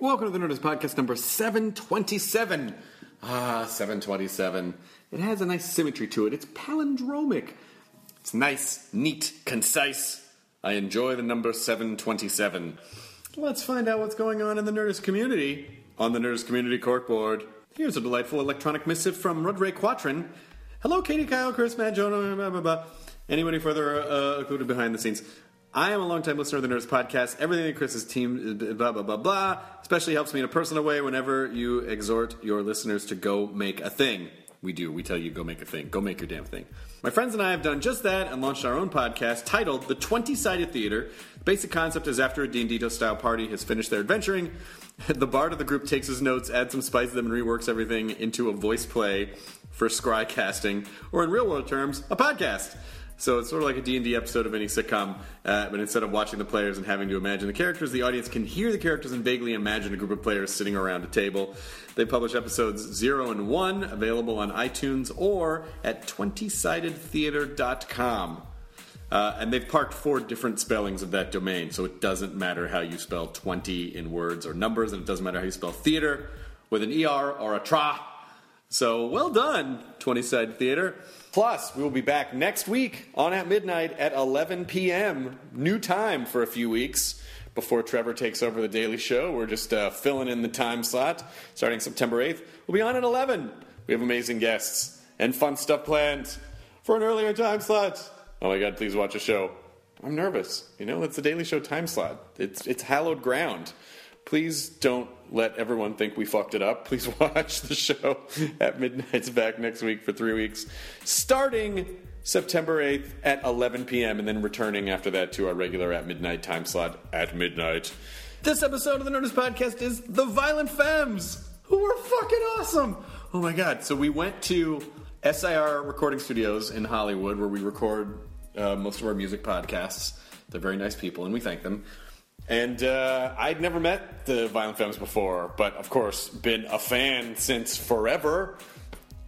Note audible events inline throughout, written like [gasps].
Welcome to the Nerdist Podcast number 727. Ah, 727. It has a nice symmetry to it. It's palindromic. It's nice, neat, concise. I enjoy the number 727. Let's find out what's going on in the Nerdist community on the Nerdist Community Corkboard. Here's a delightful electronic missive from Rudray Quatrin. Hello, Katie, Kyle, Chris, Matt, Jonah, blah, blah, blah. Anybody further uh, included behind the scenes? I am a longtime listener of the Nerdist Podcast. Everything that Chris's team, uh, is blah, blah, blah, blah, especially helps me in a personal way whenever you exhort your listeners to go make a thing. We do. We tell you go make a thing. Go make your damn thing. My friends and I have done just that and launched our own podcast titled The 20-Sided Theater. The basic concept is after a D&D style party has finished their adventuring, [laughs] the bard of the group takes his notes, adds some spice to them, and reworks everything into a voice play for scry casting, or in real world terms, a podcast. So it's sort of like a D&D episode of any sitcom, uh, but instead of watching the players and having to imagine the characters, the audience can hear the characters and vaguely imagine a group of players sitting around a table. They publish episodes 0 and 1, available on iTunes or at 20sidedtheater.com. Uh, and they've parked four different spellings of that domain, so it doesn't matter how you spell 20 in words or numbers, and it doesn't matter how you spell theater with an ER or a tra. So well done, 20 Sided Theater. Plus, we will be back next week on at midnight at 11 p.m. New time for a few weeks before Trevor takes over the Daily Show. We're just uh, filling in the time slot starting September 8th. We'll be on at 11. We have amazing guests and fun stuff planned for an earlier time slot. Oh my God, please watch a show. I'm nervous. You know, it's the Daily Show time slot. It's, it's hallowed ground. Please don't let everyone think we fucked it up. Please [laughs] watch the show at midnight. It's back next week for three weeks, starting September 8th at 11 p.m., and then returning after that to our regular at midnight time slot at midnight. This episode of the Nerdist Podcast is The Violent Femmes, who are fucking awesome. Oh my god. So we went to SIR Recording Studios in Hollywood, where we record uh, most of our music podcasts. They're very nice people, and we thank them. And uh, I'd never met the Violent Femmes before, but of course, been a fan since forever.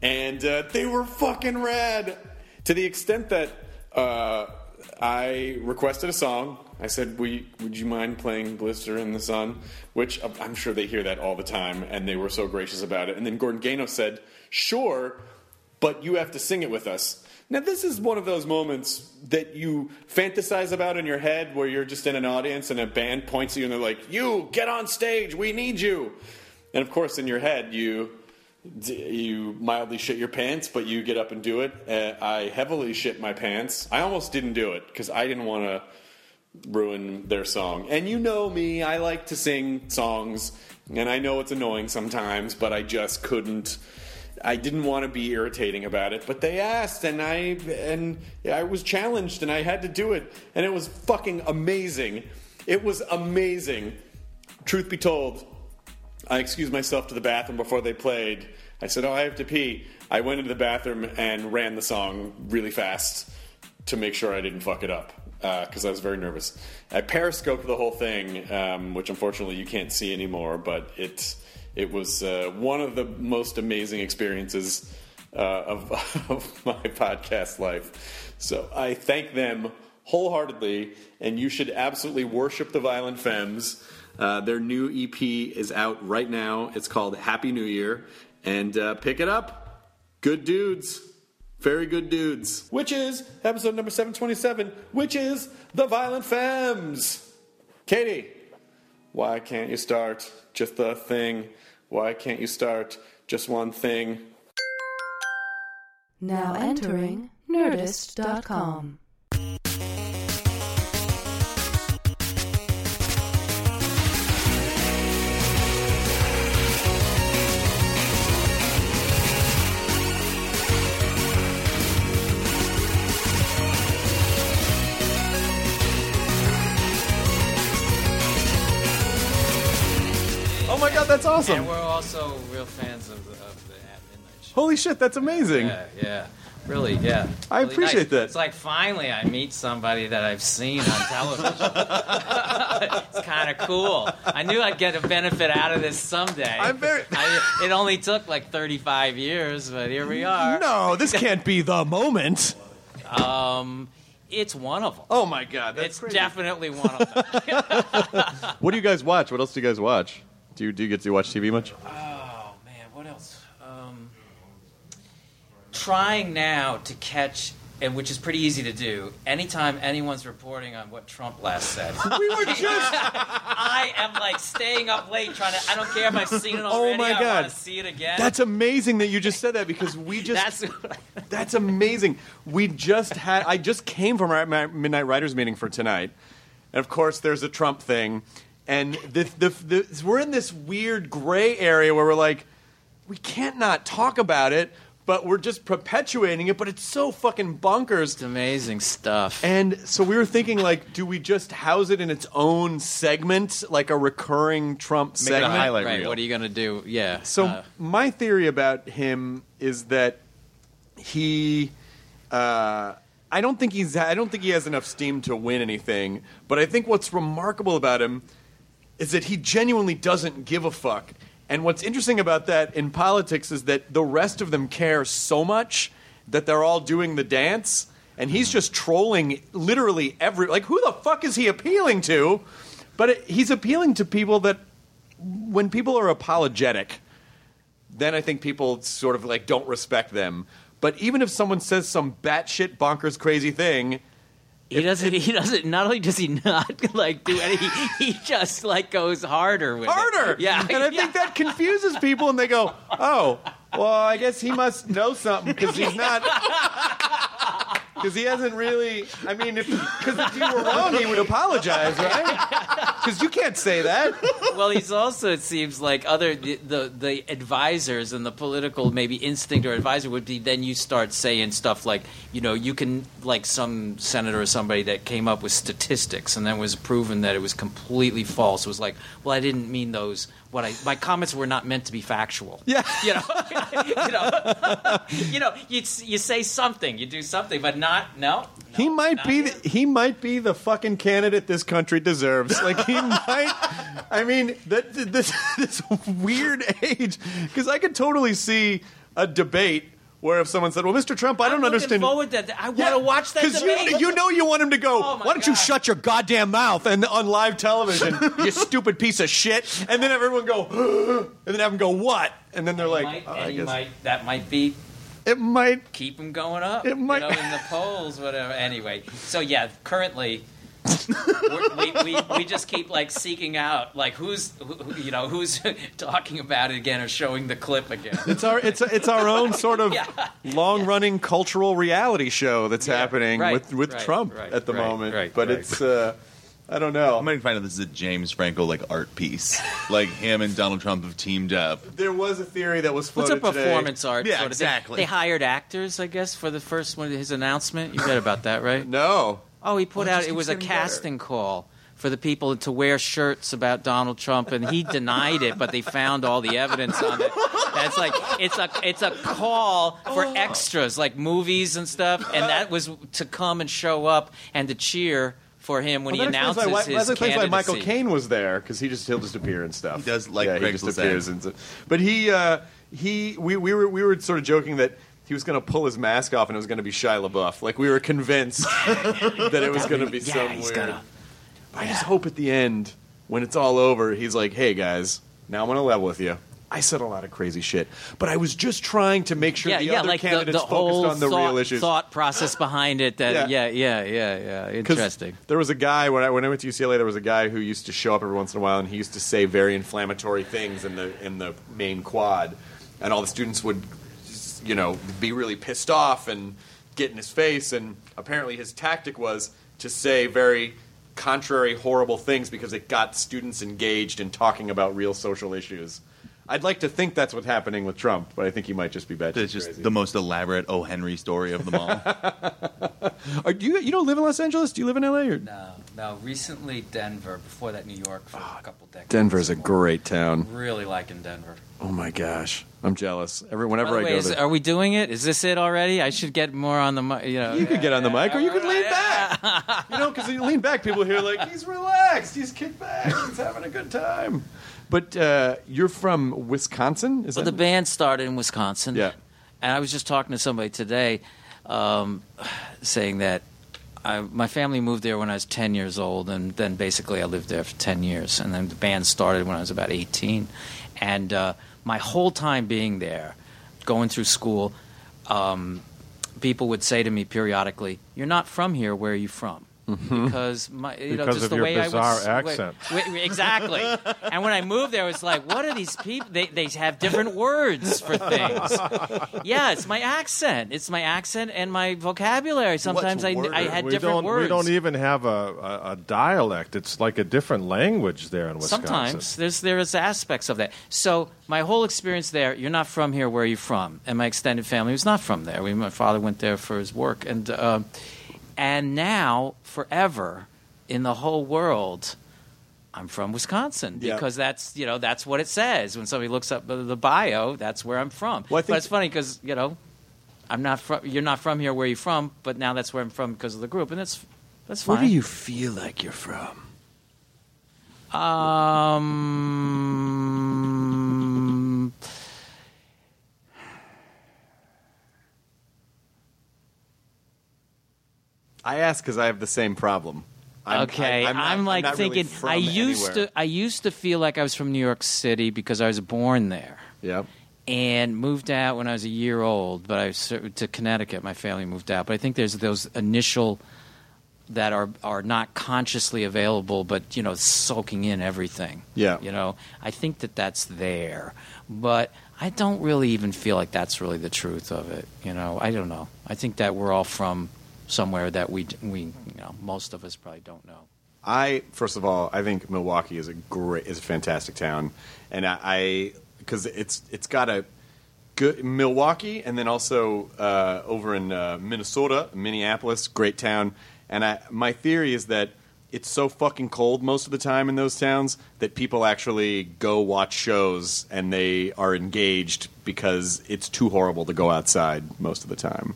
And uh, they were fucking rad to the extent that uh, I requested a song. I said, Would you mind playing Blister in the Sun? Which I'm sure they hear that all the time, and they were so gracious about it. And then Gordon Gano said, Sure, but you have to sing it with us. Now, this is one of those moments that you fantasize about in your head where you're just in an audience and a band points at you and they're like, You, get on stage, we need you. And of course, in your head, you. You mildly shit your pants, but you get up and do it. Uh, I heavily shit my pants. I almost didn't do it because I didn't want to ruin their song. And you know me, I like to sing songs, and I know it's annoying sometimes, but I just couldn't I didn't want to be irritating about it, but they asked, and I and I was challenged, and I had to do it, and it was fucking amazing. It was amazing. Truth be told, I excused myself to the bathroom before they played. I said, "Oh, I have to pee." I went into the bathroom and ran the song really fast to make sure I didn't fuck it up because uh, I was very nervous. I periscoped the whole thing, um, which unfortunately you can't see anymore, but it's it was uh, one of the most amazing experiences uh, of, [laughs] of my podcast life. So I thank them wholeheartedly, and you should absolutely worship the Violent Femmes. Uh, their new EP is out right now. It's called Happy New Year, and uh, pick it up. Good dudes. Very good dudes. Which is episode number 727, which is The Violent Femmes. Katie, why can't you start just the thing? Why can't you start just one thing? Now entering Nerdist.com. awesome. And we're also real fans of the, of the At Midnight Show. Holy shit, that's amazing. Yeah, yeah. Really, yeah. I Really appreciate nice. that. It's like finally I meet somebody that I've seen on television. [laughs] it's kind of cool. I knew I'd get a benefit out of this someday. I'm very- [laughs] I, it only took like 35 years, but here we are. No, this can't be the moment. Um, it's one of them. Oh my god, that's it's crazy. definitely one of them. [laughs] What do you guys watch? What else do you guys watch? Do you do you get to watch TV much? Oh man, what else? Um, trying now to catch, and which is pretty easy to do. Anytime anyone's reporting on what Trump last said, [laughs] We were just [laughs] I am like staying up late trying to. I don't care if I've seen it Oh, already. my I God. want to see it again. That's amazing that you just said that because we [laughs] just That's That's amazing. We just had. I just came from our midnight writers meeting for tonight, and of course, there's a Trump thing, and the, the, the, we're in this weird gray area where we're like, we can't not talk about it, but we're just perpetuating it. But it's so fucking bonkers. It's amazing stuff. And so we were thinking, like, do we just house it in its own segment, like a recurring Trump Make it a segment? highlight right, reel. what are you gonna do? Yeah. So uh, my theory about him is that he, uh, I don't think he's, I don't think he has enough steam to win anything. But I think what's remarkable about him is that he genuinely doesn't give a fuck. And what's interesting about that in politics is that the rest of them care so much that they're all doing the dance, and he's just trolling literally every. Like, who the fuck is he appealing to? But it, he's appealing to people that, when people are apologetic, then I think people sort of like don't respect them. But even if someone says some batshit bonkers crazy thing, he doesn't. He doesn't. Not only does he not [laughs] like do any, he just like goes harder with it. harder. Yeah. and I think that confuses people, and they go, "Oh, well, I guess he must know something because he's not." [laughs] Because he hasn't really. I mean, if because if he were wrong, he would apologize, right? [laughs] Because you can't say that. well, he's also it seems like other the, the the advisors and the political maybe instinct or advisor would be then you start saying stuff like you know you can like some senator or somebody that came up with statistics and then was proven that it was completely false. It was like, well, I didn't mean those. What I my comments were not meant to be factual. Yeah. you know, [laughs] you know, you know, you you say something, you do something, but not no. He might be. The, he might be the fucking candidate this country deserves. Like he [laughs] might. I mean, that this [laughs] this weird age. Because I could totally see a debate where if someone said, "Well, Mr. Trump, I I'm don't looking understand." Forward to that. I want to watch that Because debate. you, you know you want him to go. Oh, my Why don't you God. shut your goddamn mouth and on live television, you stupid piece of shit? And then everyone go, [gasps] and then have him go what? And then they're like, might, "Oh, and he guess might, that might be it might. keep him going up. It might- you know, in the polls, whatever. Anyway, so yeah, currently. We're, we, we, we just keep like seeking out like who's who, who- you know who's [laughs] talking about it again or showing the clip again. It's our it's it's our own sort of [laughs] Yeah. long running cultural reality show that's Yeah, happening right, with with right, Trump right, at the right, moment. right, but right. it's uh, I don't know. I'm going to find out this is a James Franco like art piece. like him and Donald Trump have teamed up. there was a theory that was What's a floated today. performance art? Yeah, sort of thing? exactly. They hired actors, I guess, for the first one. His announcement. You read about that, right? No, Oh, he put Well, out just it was a getting better. casting call for the people to wear shirts about Donald Trump, and he denied it, but they found all the evidence on it. That's like it's a it's a call for extras like movies and stuff, and that was to come and show up and to cheer for him when Well, he that explains announces why, his that explains why Michael candidacy. Caine was there because he just he'll just appear and stuff. He does, like yeah, Greg he just was appears and stuff. But he uh, he we, we were we were sort of joking that. He was going to pull his mask off, and it was going to be Shia LaBeouf. Like we were convinced [laughs] that it was going to be Yeah, some he's gonna- I just hope at the end, when it's all over, he's like, "Hey guys, now I'm going to level with you. I said a lot of crazy shit, but I was just trying to make sure Yeah, the yeah, other like candidates the whole focused on the thought, real issues." thought process behind it. That Yeah. yeah, yeah, yeah, yeah. 'Cause Interesting. There was a guy when I when I went to UCLA. There was a guy who used to show up every once in a while, and he used to say very inflammatory things in the in the main quad, and all the students would, you know, be really pissed off and get in his face. And apparently, his tactic was to say very contrary, horrible things because it got students engaged in talking about real social issues. I'd like to think that's what's happening with Trump, but I think he might just be bad. It's just the most elaborate O. Henry story of them all. [laughs] Are, do you you don't live in Los Angeles? Do you live in LA? Or? No, no. Recently, Denver. Before that, New York for a couple decades. Denver's a great town. Really liking Denver. Oh my gosh, I'm jealous. Every By whenever the I way, go is, there, are we doing it? Is this it already? I should get more on the mic. You know, you could get on the mic, or you could lean back. [laughs] You know, because you lean back, people hear like he's relaxed, he's kicked back, he's having a good time. But uh, you're from Wisconsin, is Well, that the band started in Wisconsin. Yeah. And I was just talking to somebody today, um, [sighs] saying that I, my family moved there when I was 10 years old, and then basically I lived there for 10 years. And then the band started when I was about 18. And uh, my whole time being there, going through school, um, people would say to me periodically, "You're not from here. Where are you from?" Because my, you know, Because just of the your way I bizarre was, accent. Wait, wait, exactly. and when I moved there, I was like, "What are these people? They they have different words for things." yeah, it's my accent. It's my accent and my vocabulary. Sometimes I. I had we different words. We don't even have a, a, a dialect. It's like a different language there in Wisconsin. Sometimes there's there's aspects of that. So my whole experience there, you're not from here. Where are you from? And my extended family was not from there. We, my father went there for his work, and uh, and now forever in the whole world. I'm from Wisconsin Yeah. because that's you know that's what it says when somebody looks up the the bio. That's where I'm from. Well, but it's funny because you know I'm not from. You're not from here. Where are you from? But now that's where I'm from because of the group, and that's that's fine. Where do you feel like you're from? Um. I ask because I have the same problem. I'm, okay, I- I'm, I'm not- like really thinking. from I used anywhere. to. I used to feel like I was from New York City because I was born there Yep. and moved out when I was a year old. But I was to Connecticut. My family moved out. But I think there's those initial that are are not consciously available, but you know, soaking in everything. Yeah. You know, I think that that's there, but I don't really even feel like that's really the truth of it. You know, I don't know. I think that we're all from somewhere that we we you know most of us probably don't know. I first of all, I think Milwaukee is a great, is a fantastic town, and I because it's it's got a good Milwaukee, and then also uh, over in uh, Minnesota, Minneapolis, great town. And I, my theory is that it's so fucking cold most of the time in those towns that people actually go watch shows and they are engaged because it's too horrible to go outside most of the time.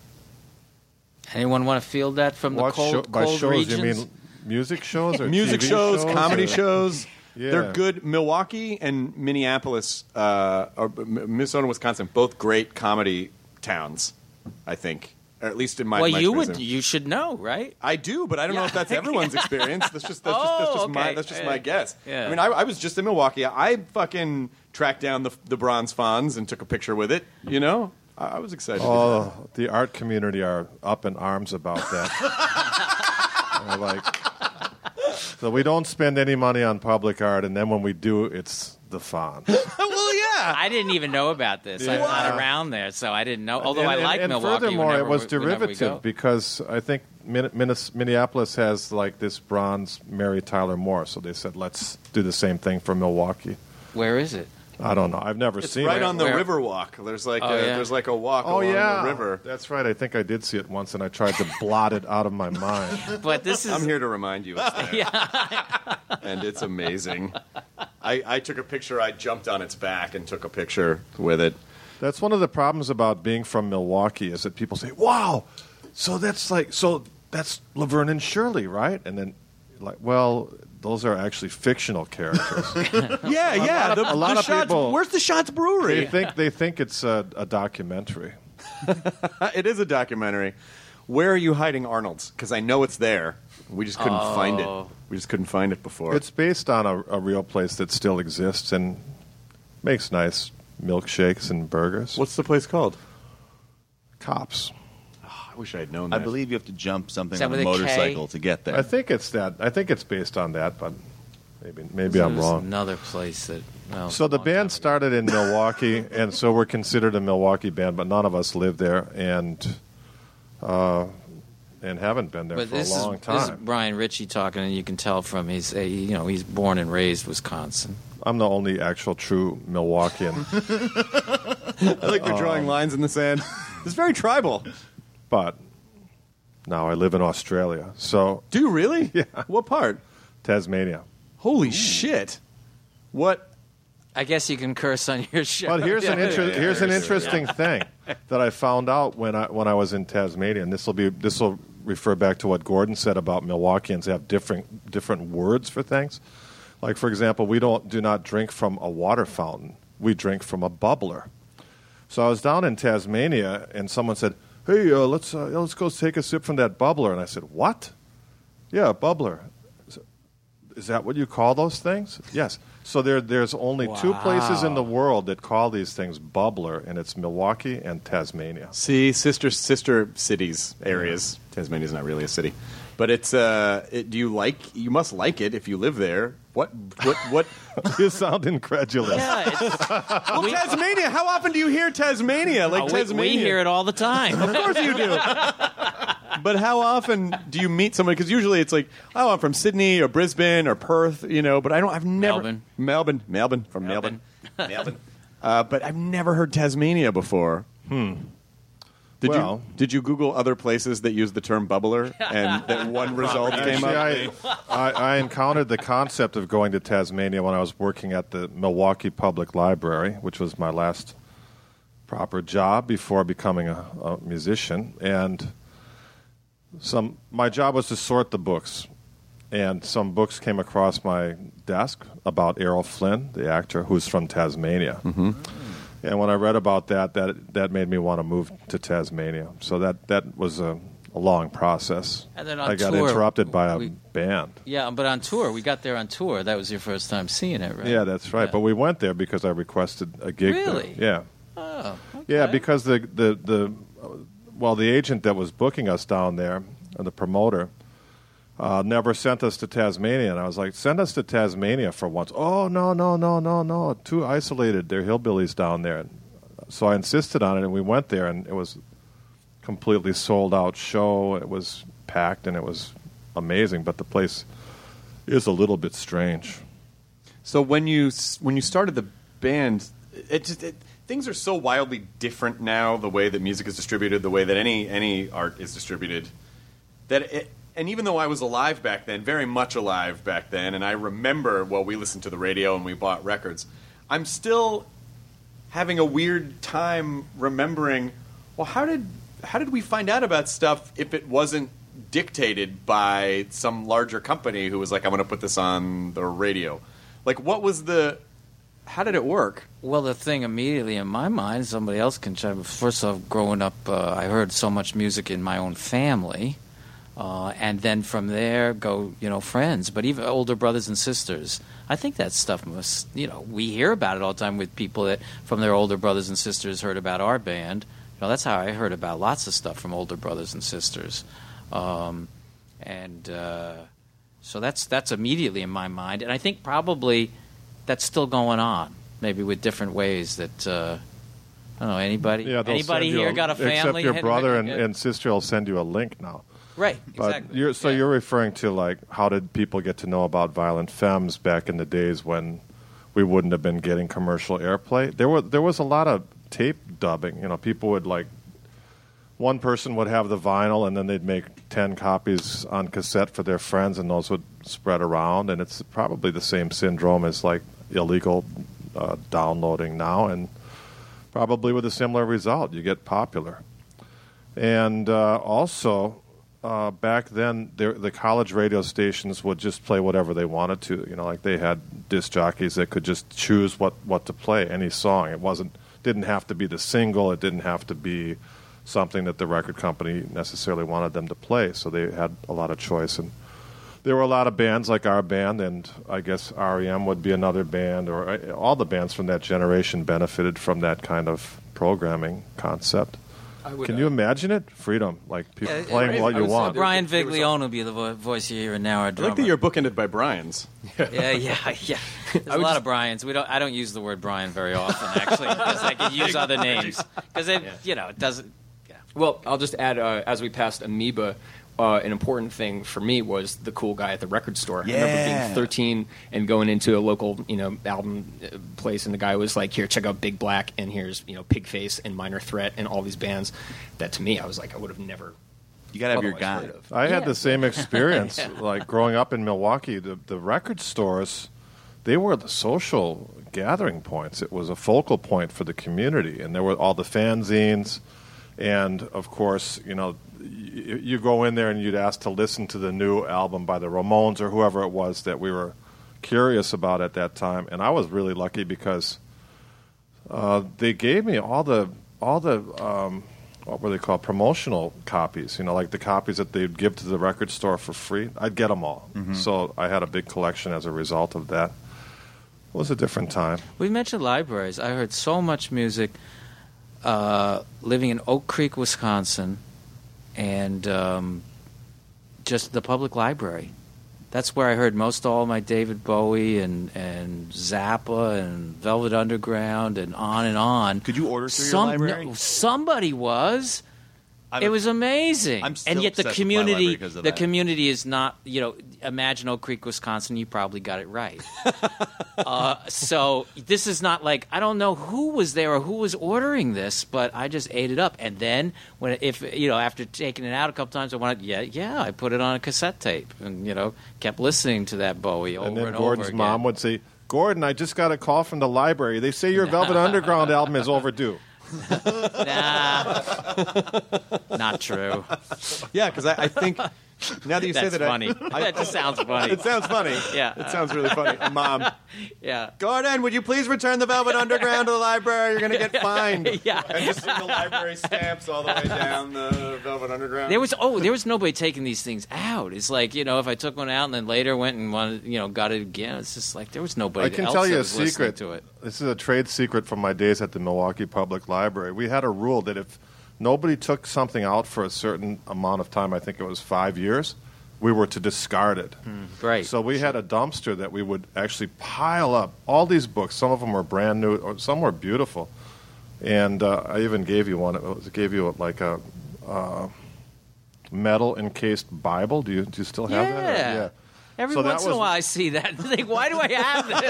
Anyone want to field that from the cold, show- by cold shows regions? you mean music shows or [laughs] music TV shows, comedy or- shows. [laughs] Yeah. They're good. Milwaukee and Minneapolis, uh, or Minnesota, and Wisconsin, both great comedy towns. I think, or at least in my. well, my you would you should know, right? I do, but I don't know if that's [laughs] everyone's experience. That's just that's just, that's Oh, just my that's just Yeah. my guess. Yeah. I mean, I, I was just in Milwaukee. I fucking tracked down the the bronze Fonz and took a picture with it. You know, I, I was excited. to oh, do that. Oh, the art community are up in arms about that. [laughs] Like, so we don't spend any money on public art, and then when we do, it's the Fonz. [laughs] well, yeah. I didn't even know about this. I'm not around there, so I didn't know. Although I and, like and, and Milwaukee. furthermore, whenever it was we- whenever we derivative because I think Min- Minnes- Minneapolis has like this bronze Mary Tyler Moore, so they said let's do the same thing for Milwaukee. Where is it? I don't know. I've never It's seen right it. Right on the Where? river walk. There's like Oh, a, yeah. there's like a walk Oh along yeah, the river. That's right. I think I did see it once, and I tried to [laughs] blot it out of my mind. But this is I'm here to remind you it's there. [laughs] and it's amazing. I, I took a picture. I jumped on its back and took a picture with it. That's one of the problems about being from Milwaukee is that people say, "Wow, so that's like so that's Laverne and Shirley, right?" And then, like, well, those are actually fictional characters. [laughs] Yeah, yeah. of- the, a lot the of Shotz- people- Where's the Shotz Brewery? they Brewery? think they think it's a, a documentary. [laughs] it is a documentary. Where are you hiding Arnold's? Because I know it's there. We just couldn't find it. Oh. We just couldn't find it before. It's based on a, a real place that still exists and makes nice milkshakes and burgers. What's the place called? Kopp's? I wish I had known I that. believe you have to jump something Is on a with a K? motorcycle to get there. I think it's that. I think it's based on that, but maybe maybe I'm There's wrong. Another place that. well, So the long time band started in Milwaukee, [laughs] and so we're considered a Milwaukee band, but none of us live there, and uh, and haven't been there But for this a long is, this is time. Brian Ritchie talking, and you can tell from he's a, you know he's born and raised Wisconsin. I'm the only actual true Milwaukeean, [laughs] I like you're drawing lines in the sand. [laughs] it's very tribal. But now I live in Australia, so Do you really? [laughs] Yeah. What part? Tasmania. Holy shit! What? I guess you can curse on your show. But here's an [laughs] Yeah. inter- here's an interesting thing that I found out when I when I was in Tasmania, and this will be this will refer back to what Gordon said about Milwaukeeans have different different words for things. Like for example, we don't do not drink from a water fountain; we drink from a bubbler. So I was down in Tasmania, and someone said, "Hey, uh, let's uh, let's go take a sip from that bubbler," and I said, "What?" Yeah, bubbler. Is- that what you call those things? Yes. So there, there's only two places in the world that call these things bubbler, and it's Milwaukee and Tasmania. See, sister sister cities areas. Tasmania's not really a city, but it's. Uh, it, do you like? You must like it if you live there. What? What? What? [laughs] you sound incredulous. Yeah, it's, [laughs] well, Tasmania. How often do you hear Tasmania? Like we, Tasmania. we hear it all the time. Of course you do. [laughs] but how often do you meet somebody? Because usually it's like, oh, I'm from Sydney or Brisbane or Perth, you know. But I don't. I've never Melbourne. Melbourne, Melbourne from Melbourne, Melbourne. Uh, but I've never heard Tasmania before. Hmm. Did Well- you did you Google other places that use the term bubbler and that one [laughs] result came Actually, up? I, I, I encountered the concept of going to Tasmania when I was working at the Milwaukee Public Library, which was my last proper job before becoming a, a musician. And some my job was to sort the books, and some books came across my desk about Errol Flynn, the actor who's from Tasmania. Mm-hmm. And when I read about that, that that made me want to move to Tasmania. So that that was a, a long process. And then on I got tour, interrupted by a we- band. yeah, but on tour, we got there on tour. That was your first time seeing it, right? Yeah, that's right. Yeah. But we went there because I requested a gig. there. Really? Yeah. Oh, Yeah, because the the the well, the agent that was booking us down there, uh, the promoter, uh, never sent us to Tasmania, and I was like, "Send us to Tasmania for once." Oh no, no, no, no, no! Too isolated. They're hillbillies down there. So I insisted on it, and we went there, and it was completely sold out show. It was packed, and it was amazing. But the place is a little bit strange. So when you when you started the band, it just it, things are so wildly different now. The way that music is distributed, the way that any any art is distributed, that it, and even though I was alive back then, very much alive back then, and I remember well, we listened to the radio and we bought records. I'm still having a weird time remembering. Well, how did how did we find out about stuff if it wasn't dictated by some larger company who was like, "I'm going to put this on the radio"? Like, what was the? How did it work? Well, the thing immediately in my mind, somebody else can chime. First off, growing up, uh, I heard so much music in my own family, uh, and then from there go, you know, friends, but even older brothers and sisters. I think that stuff must, you know, we hear about it all the time with people that from their older brothers and sisters heard about our band. You know, that's how I heard about lots of stuff from older brothers and sisters, um, and uh, so that's that's immediately in my mind, and I think probably that's still going on, maybe with different ways that uh, I don't know. Anybody? Yeah, anybody here got a family? Except your brother and, and sister will send you a link now. Right, But exactly. you're, so Yeah. you're referring to like how did people get to know about violent femmes back in the days when we wouldn't have been getting commercial airplay? There was there was a lot of tape dubbing. You know, people would like one person would have the vinyl and then they'd make 10 copies on cassette for their friends and those would spread around and it's probably the same syndrome as like illegal uh, downloading now and probably with a similar result you get popular and uh, also uh, back then there, the college radio stations would just play whatever they wanted to you know like they had disc jockeys that could just choose what, what to play any song it wasn't didn't have to be the single it didn't have to be something that the record company necessarily wanted them to play so they had a lot of choice and there were a lot of bands like our band, and I guess REM would be another band, or uh, all the bands from that generation benefited from that kind of programming concept. Can you imagine it? Freedom, like people Yeah, playing it- what you would want. Brian There was a- Viglione will be the vo- voice you hear, and now our I like that you're bookended by Brian's. yeah, [laughs] yeah, yeah. [laughs] There's a lot of Brian's. We don't. I don't use the word Brian very often, actually, because I can use [laughs] other names. Because it, you know, it doesn't. Well, I'll just add uh, as we passed Amoeba, uh, an important thing for me was the cool guy at the record store. I remember being 13 and going into a local, you know, album uh, place, and the guy was like, "Here, check out Big Black, and here's you know Pigface and Minor Threat and all these bands." That to me, I was like, I would have never. You got to have your otherwise guy. heard of. I had the same [laughs] experience, like growing up in Milwaukee. The, the record stores, they were the social gathering points. It was a focal point for the community, and there were all the fanzines, and of course, you know, you, you go in there and you'd ask to listen to the new album by the Ramones or whoever it was that we were curious about at that time. And I was really lucky because uh, they gave me all the all the um, what were they called promotional copies. You know, like the copies that they'd give to the record store for free. I'd get them all. So I had a big collection as a result of that. It was a different time. We mentioned libraries. I heard so much music uh, living in Oak Creek, Wisconsin, and um, just the public library. That's where I heard most all my David Bowie and, and Zappa and Velvet Underground and on and on. Could you order through your Some- library? no, somebody was. I'm it a- was amazing. I'm still and yet the obsessed with my library community, because of the that. community is not. You know, imagine Oak Creek, Wisconsin. You probably got it right. [laughs] uh, so this is not like I don't know who was there or who was ordering this, but I just ate it up. And then when if you know after taking it out a couple times, I wanted yeah yeah I put it on a cassette tape and you know kept listening to that Bowie over and and, then over Gordon's mom would say, Gordon, I just got a call from the library. They say your Velvet Underground album is overdue. [laughs] [laughs] Nah, not true. Yeah, because I, I think now that you say that, I- funny. [laughs] I, that just sounds funny. it sounds funny. Yeah. it sounds really funny. [laughs] Mom, yeah. Gordon, would you please return the Velvet Underground to the library? You're going to get [laughs] fined. Yeah. And just see the library stamps all the way down the Velvet Underground. There was oh, there was nobody taking these things out. It's like you know, if I took one out and then later went and wanted, you know, got it again. It's just like there was nobody. I can else tell you a secret. to it. This is a trade secret from my days at the Milwaukee Public Library. We had a rule that if nobody took something out for a certain amount of time, I think it was five years, we were to discard it. Great. So we had a dumpster that we would actually pile up all these books. Some of them were brand new, or some were beautiful. And uh, I even gave you one. It was- gave you like a uh, metal encased Bible. Do you do you still have that? Or- Yeah. Every So once in a while, I see that. and think, why do I have this?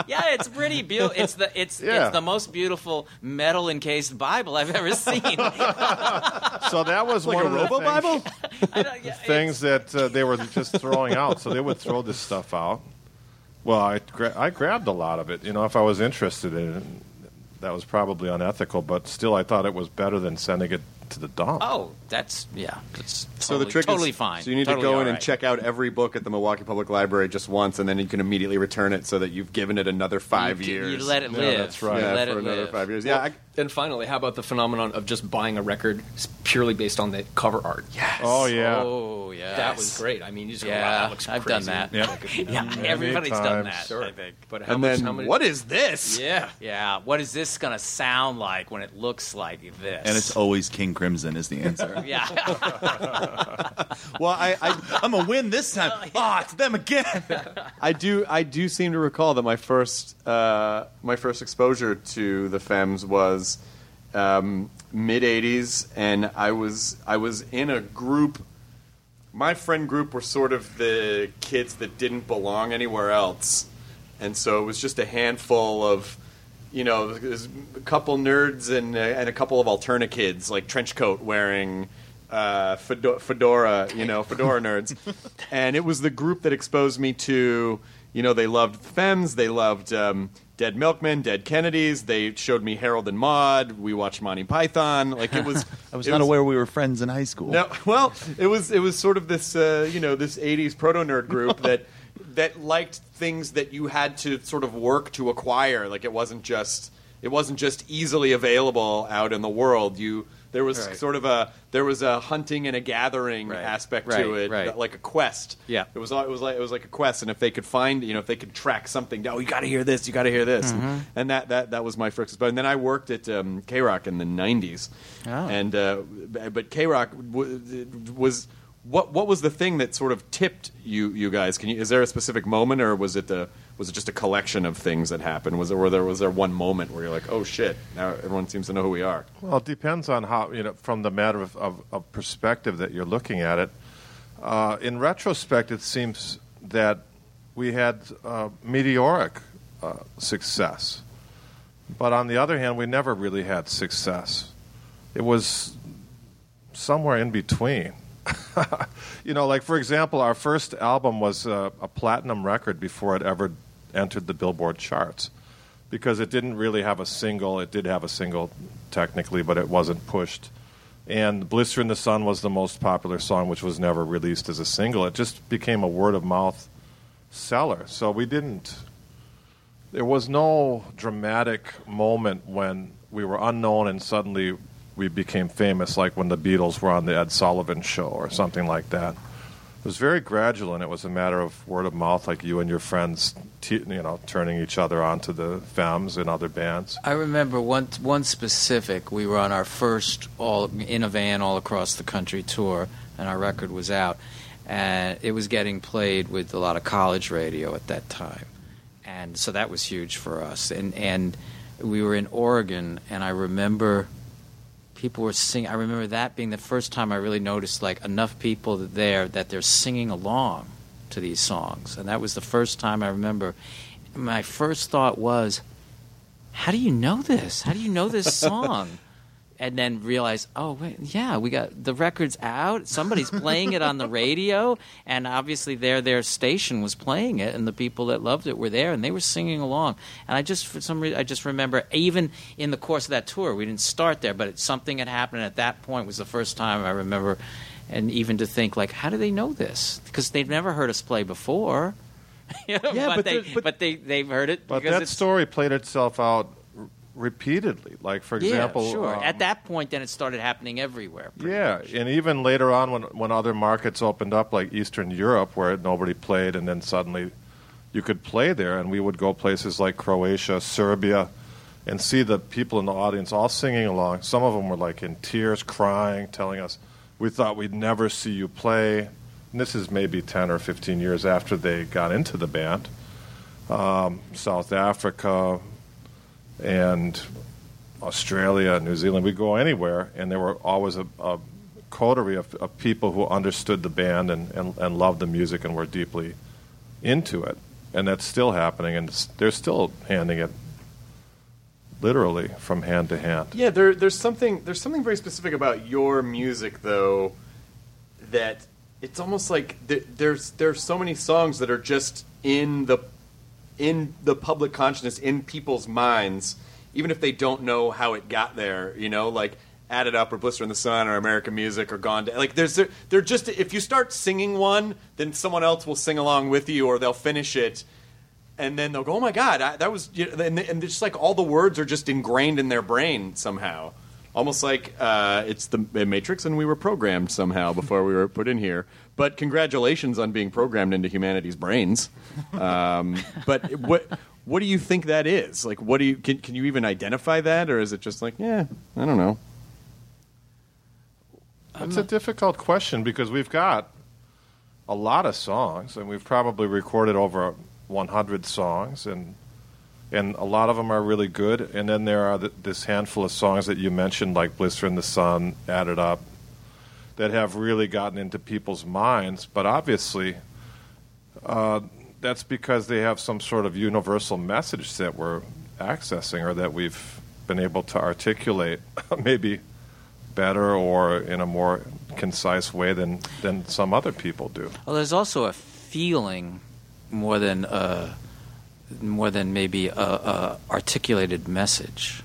[laughs] yeah, it's pretty beautiful. It's the it's Yeah. it's the most beautiful metal encased Bible I've ever seen. [laughs] So that was like one a of the Robo things- Bible? [laughs] I yeah, things that uh, they were just throwing out. So they would throw this stuff out. Well, I, gra- I grabbed a lot of it. You know, if I was interested in it, that was probably unethical, but still, I thought it was better than sending it to the dump. Oh, that's yeah. That's totally, So the trick totally is, fine. So you need Totally to go all in and right. check out every book at the Milwaukee Public Library just once, and then you can immediately return it so that you've given it another five you, years. You let it Yeah, live. that's right. You yeah, let for it another live. five years. Yeah, I, And finally, how about the phenomenon of just buying a record purely based on the cover art? Yeah, Oh, yeah. Oh yeah. that was great. I mean, you just go, wow, Yeah, that looks I've crazy. done that. Yep. Yeah, [laughs] everybody's done that. Sure. I think. But how and much? then how many, what is this? Yeah, Yeah. What is this gonna sound like when it looks like this? And it's always King Crimson is the answer. [laughs] yeah. [laughs] Well, I, I, I'm gonna win this time. Ah, it's them again. I do I do seem to recall that my first uh, my first exposure to the Femmes was um, mid '80s, and I was I was in a group. My friend group were sort of the kids that didn't belong anywhere else, and so it was just a handful of. You know, there's a couple nerds and uh, and a couple of alterna kids, like trench coat wearing, uh, fedo- fedora, you know, fedora nerds, [laughs] and it was the group that exposed me to, you know, they loved Femmes, they loved um, Dead Milkmen, Dead Kennedys, they showed me Harold and Maude, we watched Monty Python, like it was. [laughs] I was not aware we were friends in high school. No, [laughs] well, it was it was sort of this uh, you know this '80s proto nerd group that that liked things that you had to sort of work to acquire. Like it wasn't just it wasn't just easily available out in the world. You there was Right. sort of a there was a hunting and a gathering Right. aspect Right, to it, right. like a quest. Yeah. it was it was like it was like a quest, and if they could find you know if they could track something oh, you got to hear this, you got to hear this, Mm-hmm. and that that that was my first exposure. And then I worked at um, KROQ in the '90s, Oh. and uh, but KROQ w- was what what was the thing that sort of tipped you you guys? Can you is there a specific moment or was it the was it just a collection of things that happened? Was there there was there one moment where you're like, oh shit, now everyone seems to know who we are? Well, it depends on how you know from the matter of, of, of perspective that you're looking at it. Uh, in retrospect, it seems that we had uh, meteoric uh, success, but on the other hand, we never really had success. It was somewhere in between. [laughs] you know, like for example, our first album was a, a platinum record before it ever entered the Billboard charts because it didn't really have a single. It did have a single technically, but it wasn't pushed. And Blister in the Sun was the most popular song, which was never released as a single. It just became a word of mouth seller. So we didn't there was no dramatic moment when we were unknown and suddenly we became famous, like when the Beatles were on the Ed Sullivan Show or something like that. It was very gradual, and it was a matter of word of mouth, like you and your friends, you know, turning each other on to the Femmes and other bands. I remember one one specific. We were on our first all in a van all across the country tour, and our record was out, and it was getting played with a lot of college radio at that time, and so that was huge for us. And and we were in Oregon, and I remember people were singing. I remember that being the first time I really noticed like enough people there that they're singing along to these songs, and that was the first time I remember. My first thought was, how do you know this? How do you know this song? And then realize, oh wait, yeah, we got the record's out. Somebody's [laughs] playing it on the radio, and obviously their their station was playing it, and the people that loved it were there, and they were singing along. And I just for some reason, I just remember even in the course of that tour, we didn't start there, but it, something had happened. And at that point was the first time I remember, and even to think like, how do they know this? Because they've never heard us play before. [laughs] Yeah, but, but they, but, but they they've heard it But that story played itself out repeatedly. Like, for example, yeah, sure. um, At that point, then it started happening everywhere. Yeah, much. and even later on, when when other markets opened up, like Eastern Europe, where nobody played, and then suddenly you could play there, and we would go places like Croatia, Serbia, and see the people in the audience all singing along. Some of them were like in tears, crying, telling us, "We thought we'd never see you play." And this is maybe ten or fifteen years after they got into the band. Um, South Africa and Australia, New Zealand, we go anywhere, and there were always a, a coterie of, of people who understood the band and, and, and loved the music and were deeply into it. And that's still happening, and they're still handing it literally from hand to hand. Yeah, there, there's something there's something very specific about your music though that it's almost like th- there's there's so many songs that are just in the in the public consciousness in people's minds even if they don't know how it got there, you know, like Add It Up or Blister in the Sun or American Music or Gone Down. Like there's they're just if you start singing one, then someone else will sing along with you or they'll finish it and then they'll go, "Oh my god, I, that was," you know, and, and just like all the words are just ingrained in their brain somehow, almost like uh, it's the Matrix, and we were programmed somehow before we were put in here. But congratulations on being programmed into humanity's brains. Um, but what what do you think that is? Like, what do you can can you even identify that, or is it just like, yeah, I don't know. It's a difficult question because we've got a lot of songs, and we've probably recorded over 100 songs, and and a lot of them are really good. And then there are th- this handful of songs that you mentioned, like "Blister in the Sun," "Add It Up," that have really gotten into people's minds. But obviously, uh, that's because they have some sort of universal message that we're accessing, or that we've been able to articulate, [laughs] maybe better or in a more concise way than than some other people do. Well, there's also a feeling more than uh, more than maybe a, a articulated message.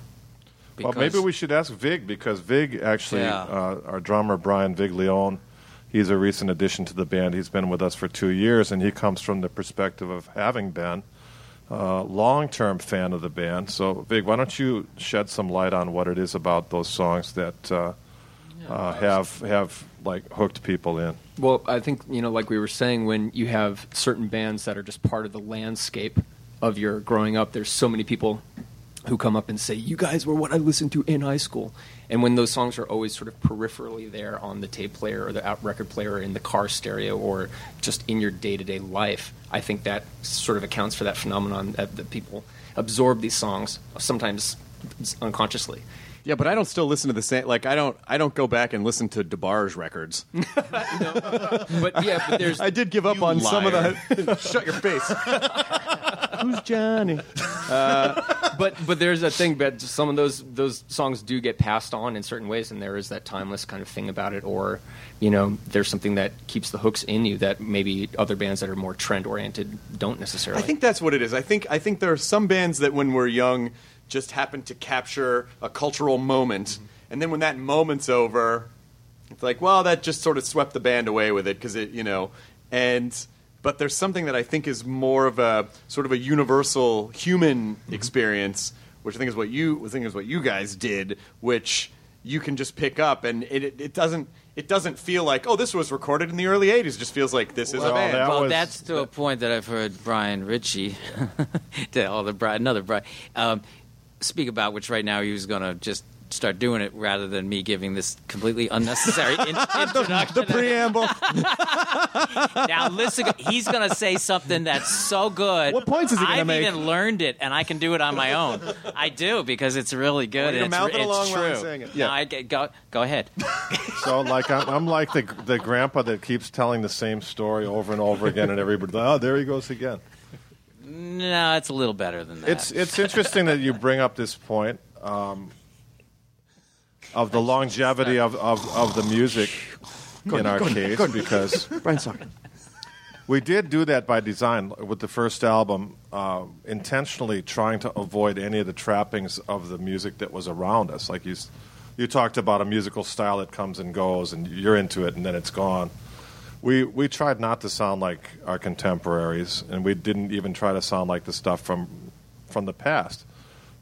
Well, maybe we should ask Vig because Vig actually, Yeah. uh, our drummer Brian Viglione, he's a recent addition to the band. He's been with us for two years, and he comes from the perspective of having been a long-term fan of the band. So, Vig, why don't you shed some light on what it is about those songs that uh, uh, have have like hooked people in? Well, I think you know, like we were saying, when you have certain bands that are just part of the landscape of your growing up, there's so many people who come up and say, "You guys were what I listened to in high school." And when those songs are always sort of peripherally there on the tape player or the out record player or in the car stereo or just in your day to day life, I think that sort of accounts for that phenomenon that, that people absorb these songs sometimes unconsciously. Yeah, but I don't still listen to the same. Like I don't I don't go back and listen to DeBarge records. [laughs] But yeah, but there's I did give up on some of the. [laughs] Shut your face. [laughs] Who's Johnny? [laughs] Uh, but but there's a thing that some of those those songs do get passed on in certain ways, and there is that timeless kind of thing about it, or you know, there's something that keeps the hooks in you that maybe other bands that are more trend oriented don't necessarily. I think that's what it is. I think I think there are some bands that when we're young just happen to capture a cultural moment, and then when that moment's over, it's like, well, that just sort of swept the band away with it because it, you know, and but there's something that I think is more of a sort of a universal human Mm-hmm. experience, which I think is what you I think is what you guys did, which you can just pick up, and it, it, it doesn't it doesn't feel like oh this was recorded in the early '80s. It just feels like this is a band. that well, was- that's to a point that I've heard Brian Ritchie, [laughs] to all the Brian, another Brian, um, speak about, which right now he was going to just start doing it rather than me giving this completely unnecessary [laughs] in- introduction. the preamble. [laughs] now listen, he's going to say something that's so good. What points is he gonna I've make? even learned it, and I can do it on my own. I do because it's really good. Well, and it's, mouthing it's true. saying it. No, Yeah. I get- go go ahead. [laughs] So like I'm, I'm like the the grandpa that keeps telling the same story over and over again, and everybody, oh, there he goes again. No, it's a little better than that. It's it's interesting that you bring up this point um, of the longevity of, of, of the music in our case because [laughs] talking. we did do that by design with the first album, uh, intentionally trying to avoid any of the trappings of the music that was around us. Like you, you talked about a musical style that comes and goes, and you're into it, and then it's gone. We we tried not to sound like our contemporaries, and we didn't even try to sound like the stuff from from the past.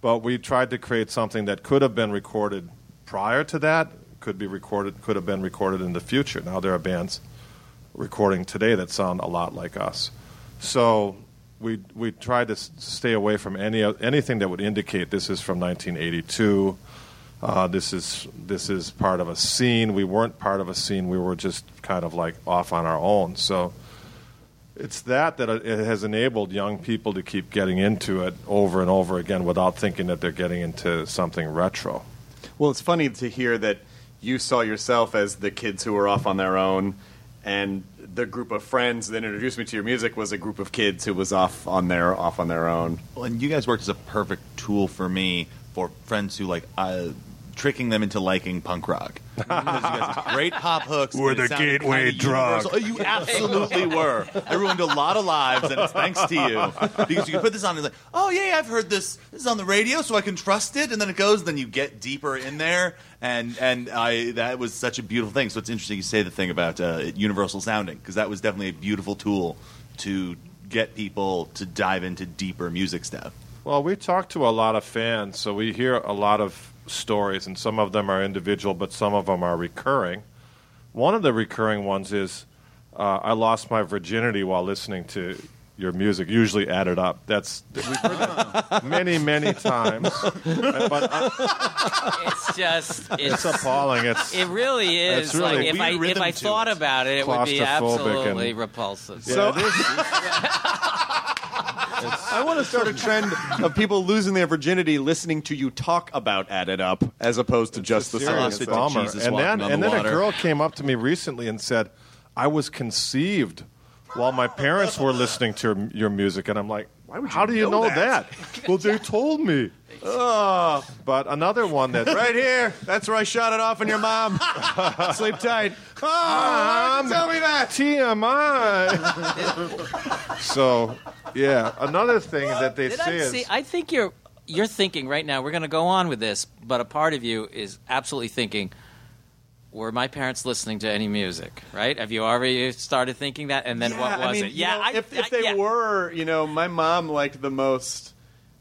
But we tried to create something that could have been recorded prior to that, could be recorded, could have been recorded in the future. Now there are bands recording today that sound a lot like us. So we we tried to stay away from any anything that would indicate this is from 1982. Uh, this is this is part of a scene. We weren't part of a scene. We were just kind of like off on our own. So it's that that it has enabled young people to keep getting into it over and over again without thinking that they're getting into something retro. Well, it's funny to hear that you saw yourself as the kids who were off on their own, and the group of friends that introduced me to your music was a group of kids who was off on their off on their own. Well, and you guys worked as a perfect tool for me for friends who like uh, tricking them into liking punk rock. [laughs] Because you guys had great pop hooks. We're and it the sounded gateway kinda drug. universal. Oh, You [laughs] absolutely were. I ruined a lot of lives, and it's thanks to you because you can put this on and it's like, oh yeah, I've heard this. This is on the radio, so I can trust it. And then it goes. Then you get deeper in there, and and I that was such a beautiful thing. So it's interesting you say the thing about uh, it universal sounding because that was definitely a beautiful tool to get people to dive into deeper music stuff. Well, we talk to a lot of fans, so we hear a lot of stories, and some of them are individual, but some of them are recurring. One of the recurring ones is uh, I lost my virginity while listening to your music, usually Add It Up. That's we've heard that [laughs] many, many times, but uh, It's just it's it's appalling. It's It really is. It's really- like if I if I thought it. about it, it would be absolutely and- repulsive. yeah, it is. [laughs] [laughs] I want to start a trend of people losing their virginity listening to you talk about "Add It Up" as opposed to just the song. serious itself. bummer. bummer. Jesus And walking then, on and the then a girl came up to me recently and said, "I was conceived while my parents were listening to your music," and I'm like, would you "How do you know know, that?" that?" well, they told me. Oh, But another one that right here. That's where I shot it off on your mom. [laughs] Sleep tight. Oh, why tell me that? TMI. [laughs] so, yeah, another thing that they Did say I is see? I think you're you're thinking right now. We're going to go on with this, but a part of you is absolutely thinking. Were my parents listening to any music? Right? Have you already started thinking that? And then what was I mean, it? Yeah, know, I, if, if they yeah. were, you know, my mom liked the most.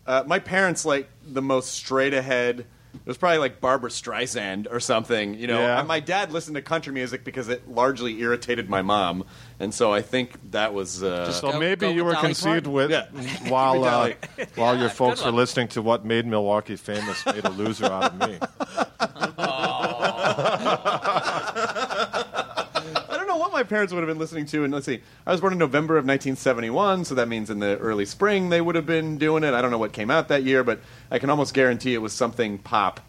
Uh, my parents liked the most straight ahead. It was probably like Barbra Streisand or something, you know. Yeah. And my dad listened to country music because it largely irritated my mom, and so I think that was. Uh, So Go- maybe go you were Dolly conceived Parton. with Yeah. [laughs] while uh, Dolly. while your folks were listening to what made Milwaukee famous, made a loser out of me. [laughs] I don't know what my parents would have been listening to. And let's see, I was born in November of 1971, so that means in the early spring they would have been doing it. I don't know what came out that year, but I can almost guarantee it was something pop.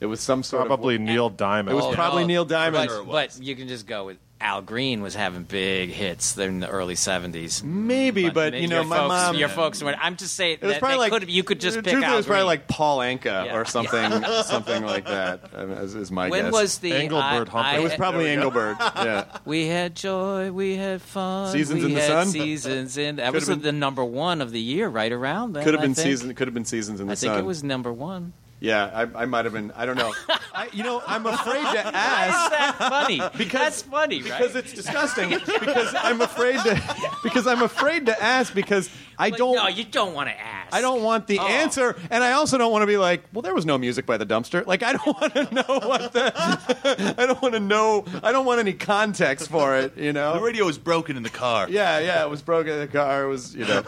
It was some sort Probably of Neil Diamond. It was Oh, probably no. Neil Diamond. But, but you can just go with Al Green was having big hits in the early '70s. maybe, but you know, your my folks, mom. your folks were. I'm just saying It was that probably like could, you could just pick truthfully, Al It was probably like Paul Anka Yeah. or something, [laughs] something like that. I mean, Is, is my when guess. was the Engelbert I, I- It was probably Engelbert. Yeah. [laughs] We had joy, we had fun. Seasons we in the had Sun? Seasons in that Could was been- the number one of the year, right around then. Could have been think. season. Could have been seasons in the sun. I think sun. it was number one. Yeah, I, I might have been. I don't know. I, you know, I'm afraid to [laughs] Why is ask that funny? [laughs] Because- That's funny, right? because it's disgusting. because I'm afraid to. [laughs] Because I'm afraid to ask because I But don't. No, you don't want to ask. I don't want the Oh. answer, and I also don't want to be like, well, there was no music by the dumpster. Like, I don't [laughs] want to know what the. [laughs] I don't want to know. I don't want any context for it. You know. The radio was broken in the car. Yeah, yeah, it was broken in the car. It was, you know,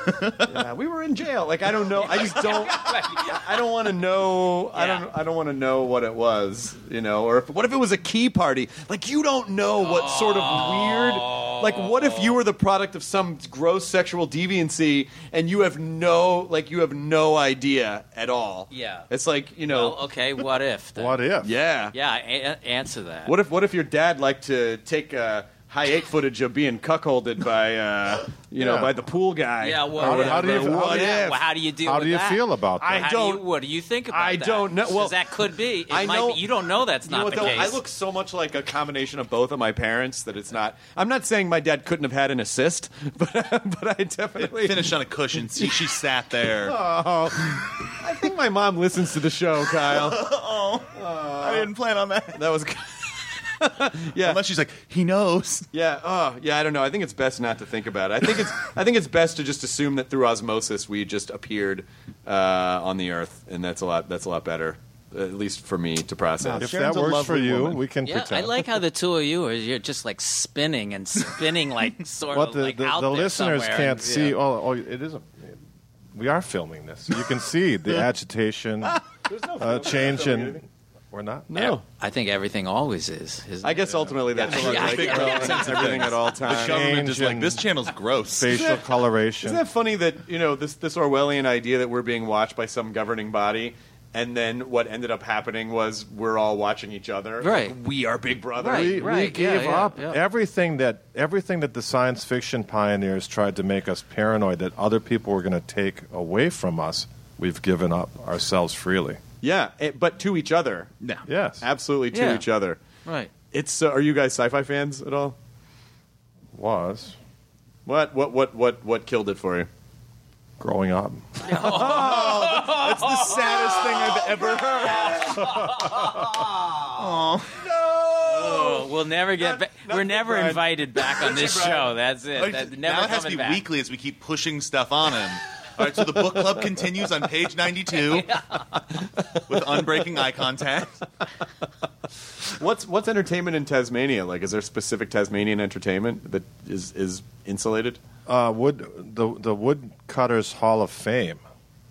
yeah, we were in jail. Like, I don't know. I just don't. I don't want to know. Yeah. I don't. I don't want to know what it was. You know, or if, what if it was a key party? Like, you don't know what sort of weird. Like, what if you were the product of some gross sexual deviancy and you have no, like, you have no idea at all? Yeah. It's like, you know, Well, okay, what if? then? What if? yeah. Yeah, a- answer that. What if what if your dad liked to take uh, high eight footage of being cuckolded by uh, you know Yeah. by the pool guy? Yeah, well, How do- how do you- how what do you- if? Well, how do you deal How do you that? feel about that? I don't- Do you, what do you think about I that? don't know. 'Cause Well, that could be. It I might know- be. You don't know that's You know not what, the though? case. I look so much like a combination of both of my parents that it's not. I'm not saying my dad couldn't have had an assist, [laughs] but but I definitely Finished on a cushion. See, she sat there. [laughs] Oh, I think my mom listens to the show, Kyle. [laughs] Oh. I didn't plan on that. That was. Yeah, Unless she's like, he knows. Yeah. Oh, yeah. I don't know. I think it's best not to think about it. I think it's. I think it's best to just assume that through osmosis we just appeared uh, on the earth, and that's a lot. That's a lot better, at least for me to process. If Sharon's that a works for lovely you, woman. we can yeah, pretend. I like how the two of you are you're just like spinning and spinning like [laughs] sort What of the, like the, out the there listeners somewhere. can't Yeah. see. Oh, oh, it isn't. We are filming this. You can see the [laughs] agitation, uh, change in. We're not. No. I think everything always is. isn't I it? guess ultimately that's Yeah. what [laughs] Yeah. like, Yeah. represents everything at all times. The times. government is Change like, in- this channel's gross. Facial coloration. Isn't that funny that you know this this Orwellian idea that we're being watched by some governing body, and then what ended up happening was we're all watching each other. Right. Like, we are Big Brother. Right. we, we gave yeah, up yeah. everything that everything that the science fiction pioneers tried to make us paranoid that other people were going to take away from us. We've given up ourselves freely. Yeah, eh, but to each other. No. Yes, Absolutely to Yeah. each other. Right. It's. Uh, are you guys sci-fi fans at all? was What what what what what killed it for you? growing up. That's the saddest thing I've ever heard. Oh, we'll never get. Ba- not we're for never Brian. invited back on this show. That's it. Like, That's never now it has to be back. weekly as we keep pushing stuff on him. All right, so the book club continues on page 92 [laughs] with unbreaking eye contact. What's what's entertainment in Tasmania like? Is there specific Tasmanian entertainment that is is insulated? Uh, wood the the Woodcutters Hall of Fame.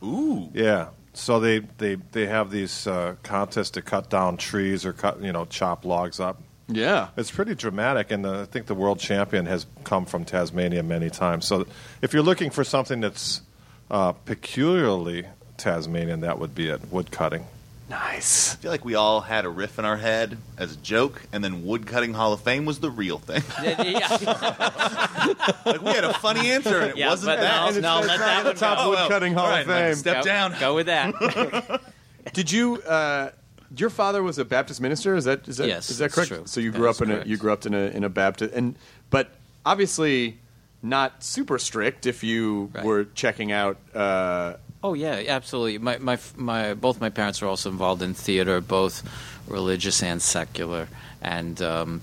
Ooh. Yeah. So they, they, they have these uh, contests to cut down trees or cut you know chop logs up. Yeah. It's pretty dramatic, and uh, I think the world champion has come from Tasmania many times. So if you're looking for something that's uh, peculiarly Tasmanian, that would be it. Woodcutting. Nice. I feel like we all had a riff in our head as a joke, and then Woodcutting Hall of Fame was the real thing. [laughs] Yeah, yeah. [laughs] like we had a funny answer, and it Yeah, wasn't that. no, no, let that one top go. woodcutting Hall All of Fame. step Go- down. Go with that. [laughs] Did you? Uh, your father was a Baptist minister. Is that is that Yes, is that correct? true. So you grew up in a you grew up in a in a Baptist and but obviously not super strict if you Right. were checking out. Uh, Oh yeah, absolutely. My my my both my parents are also involved in theater, both religious and secular, and um,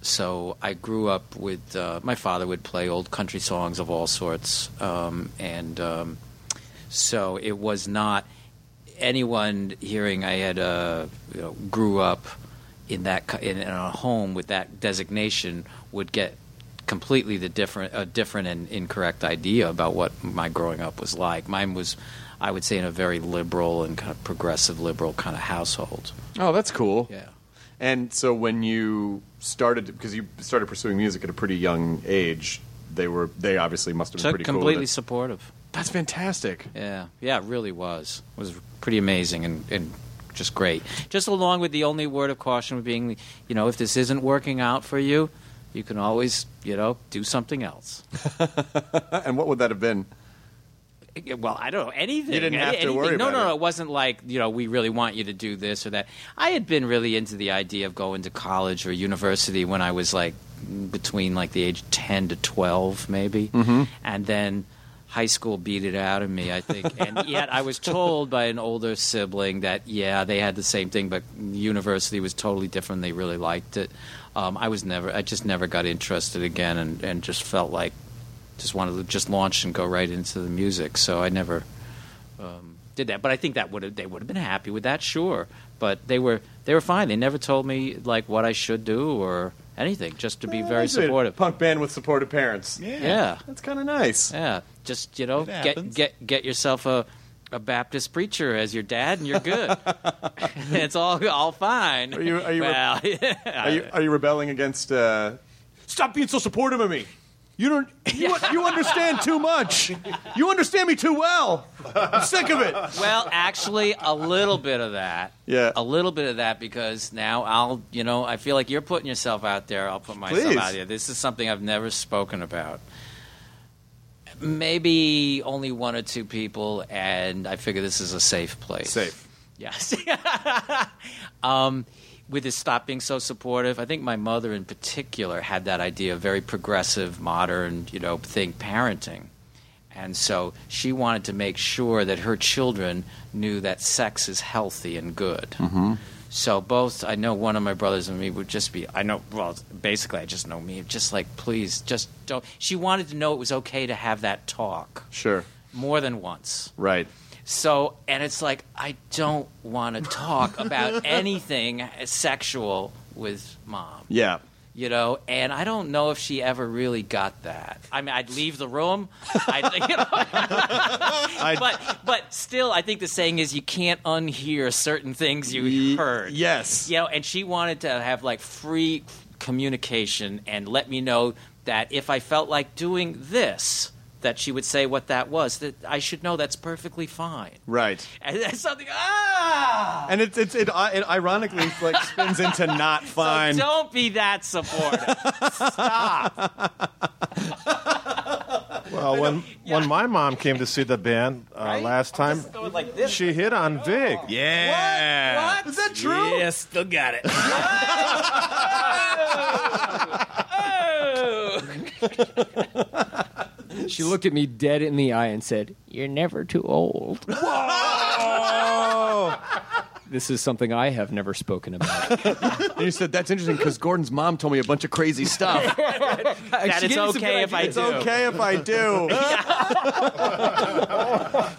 so I grew up with uh, my father would play old country songs of all sorts, um, and um, so it was not anyone hearing I had uh, you know, grew up in that in, in a home with that designation would get completely the different a different and incorrect idea about what my growing up was like. Mine was, I would say, in a very liberal and kind of progressive liberal kind of household. oh, that's cool. Yeah. And so when you started, because you started pursuing music at a pretty young age, they were they obviously must have been So pretty completely it. supportive. That's fantastic. Yeah, yeah, it really was. It was pretty amazing and, and just great. Just along with the only word of caution being, you know, if this isn't working out for you, you can always, you know, do something else. [laughs] and what would that have been? Well, I don't know anything. You didn't have Any- to worry No, about no, it. no. It wasn't like you know we really want you to do this or that. I had been really into the idea of going to college or university when I was like between like the age ten to twelve, maybe, Mm-hmm. and then high school beat it out of me, I think. And yet I was told by an older sibling that, yeah, they had the same thing, but university was totally different. They really liked it. Um, I was never, I just never got interested again and, and just felt like just wanted to just launch and go right into the music. So I never um, did that. But I think that would have, they would have been happy with that, sure. But they were, they were fine. They never told me like what I should do or anything, just to be very that's good. supportive. Punk band with supportive parents. Yeah. Yeah. That's kind of nice. Yeah, just you know, get get get yourself a a Baptist preacher as your dad, and you're good. [laughs] [laughs] it's all all fine. Are you- are you- well, [laughs] Are you are you rebelling against? Uh, Stop being so supportive of me. You don't. You, you understand too much. You understand me too well. I'm sick of it. well, actually, a little bit of that. Yeah. a little bit of that because now I'll, you know, I feel like you're putting yourself out there. I'll put myself Please. out there. This is something I've never spoken about. Maybe only one or two people, and I figure this is a safe place. Safe. Yes. [laughs] um, with his stop being so supportive, I think my mother in particular had that idea of very progressive, modern, you know, think parenting. And so she wanted to make sure that her children knew that sex is healthy and good. Mm-hmm. So both, I know one of my brothers and me would just be, I know, well, basically I just know me, just like, please, just don't. She wanted to know it was okay to have that talk Sure. more than once. Right. So, and it's like, I don't want to talk about [laughs] anything sexual with mom, Yeah. You know, and I don't know if she ever really got that. I mean, I'd leave the room, I'd, [laughs] you know, [laughs] but, but still, I think the saying is you can't unhear certain things you heard. yes. You know, and she wanted to have like free communication and let me know that if I felt like doing this, that she would say what that was. That I should know that's perfectly fine. Right. And that's something. Ah. And it's it's it, uh, it ironically like spins into not [laughs] So fine. don't be that supportive. Stop. [laughs] Well, when when my mom came to see the band uh, Right? last time, like this. she hit on Vig. Yeah. What? Is that true? Yes, still got it. [laughs] Oh. She looked at me dead in the eye and said, "You're never too old." [laughs] this is something I have never spoken about. And [laughs] you said that's interesting because Gordon's mom told me a bunch of crazy stuff. [laughs] that She it's gave me some okay if I ideas. do. It's okay if I do.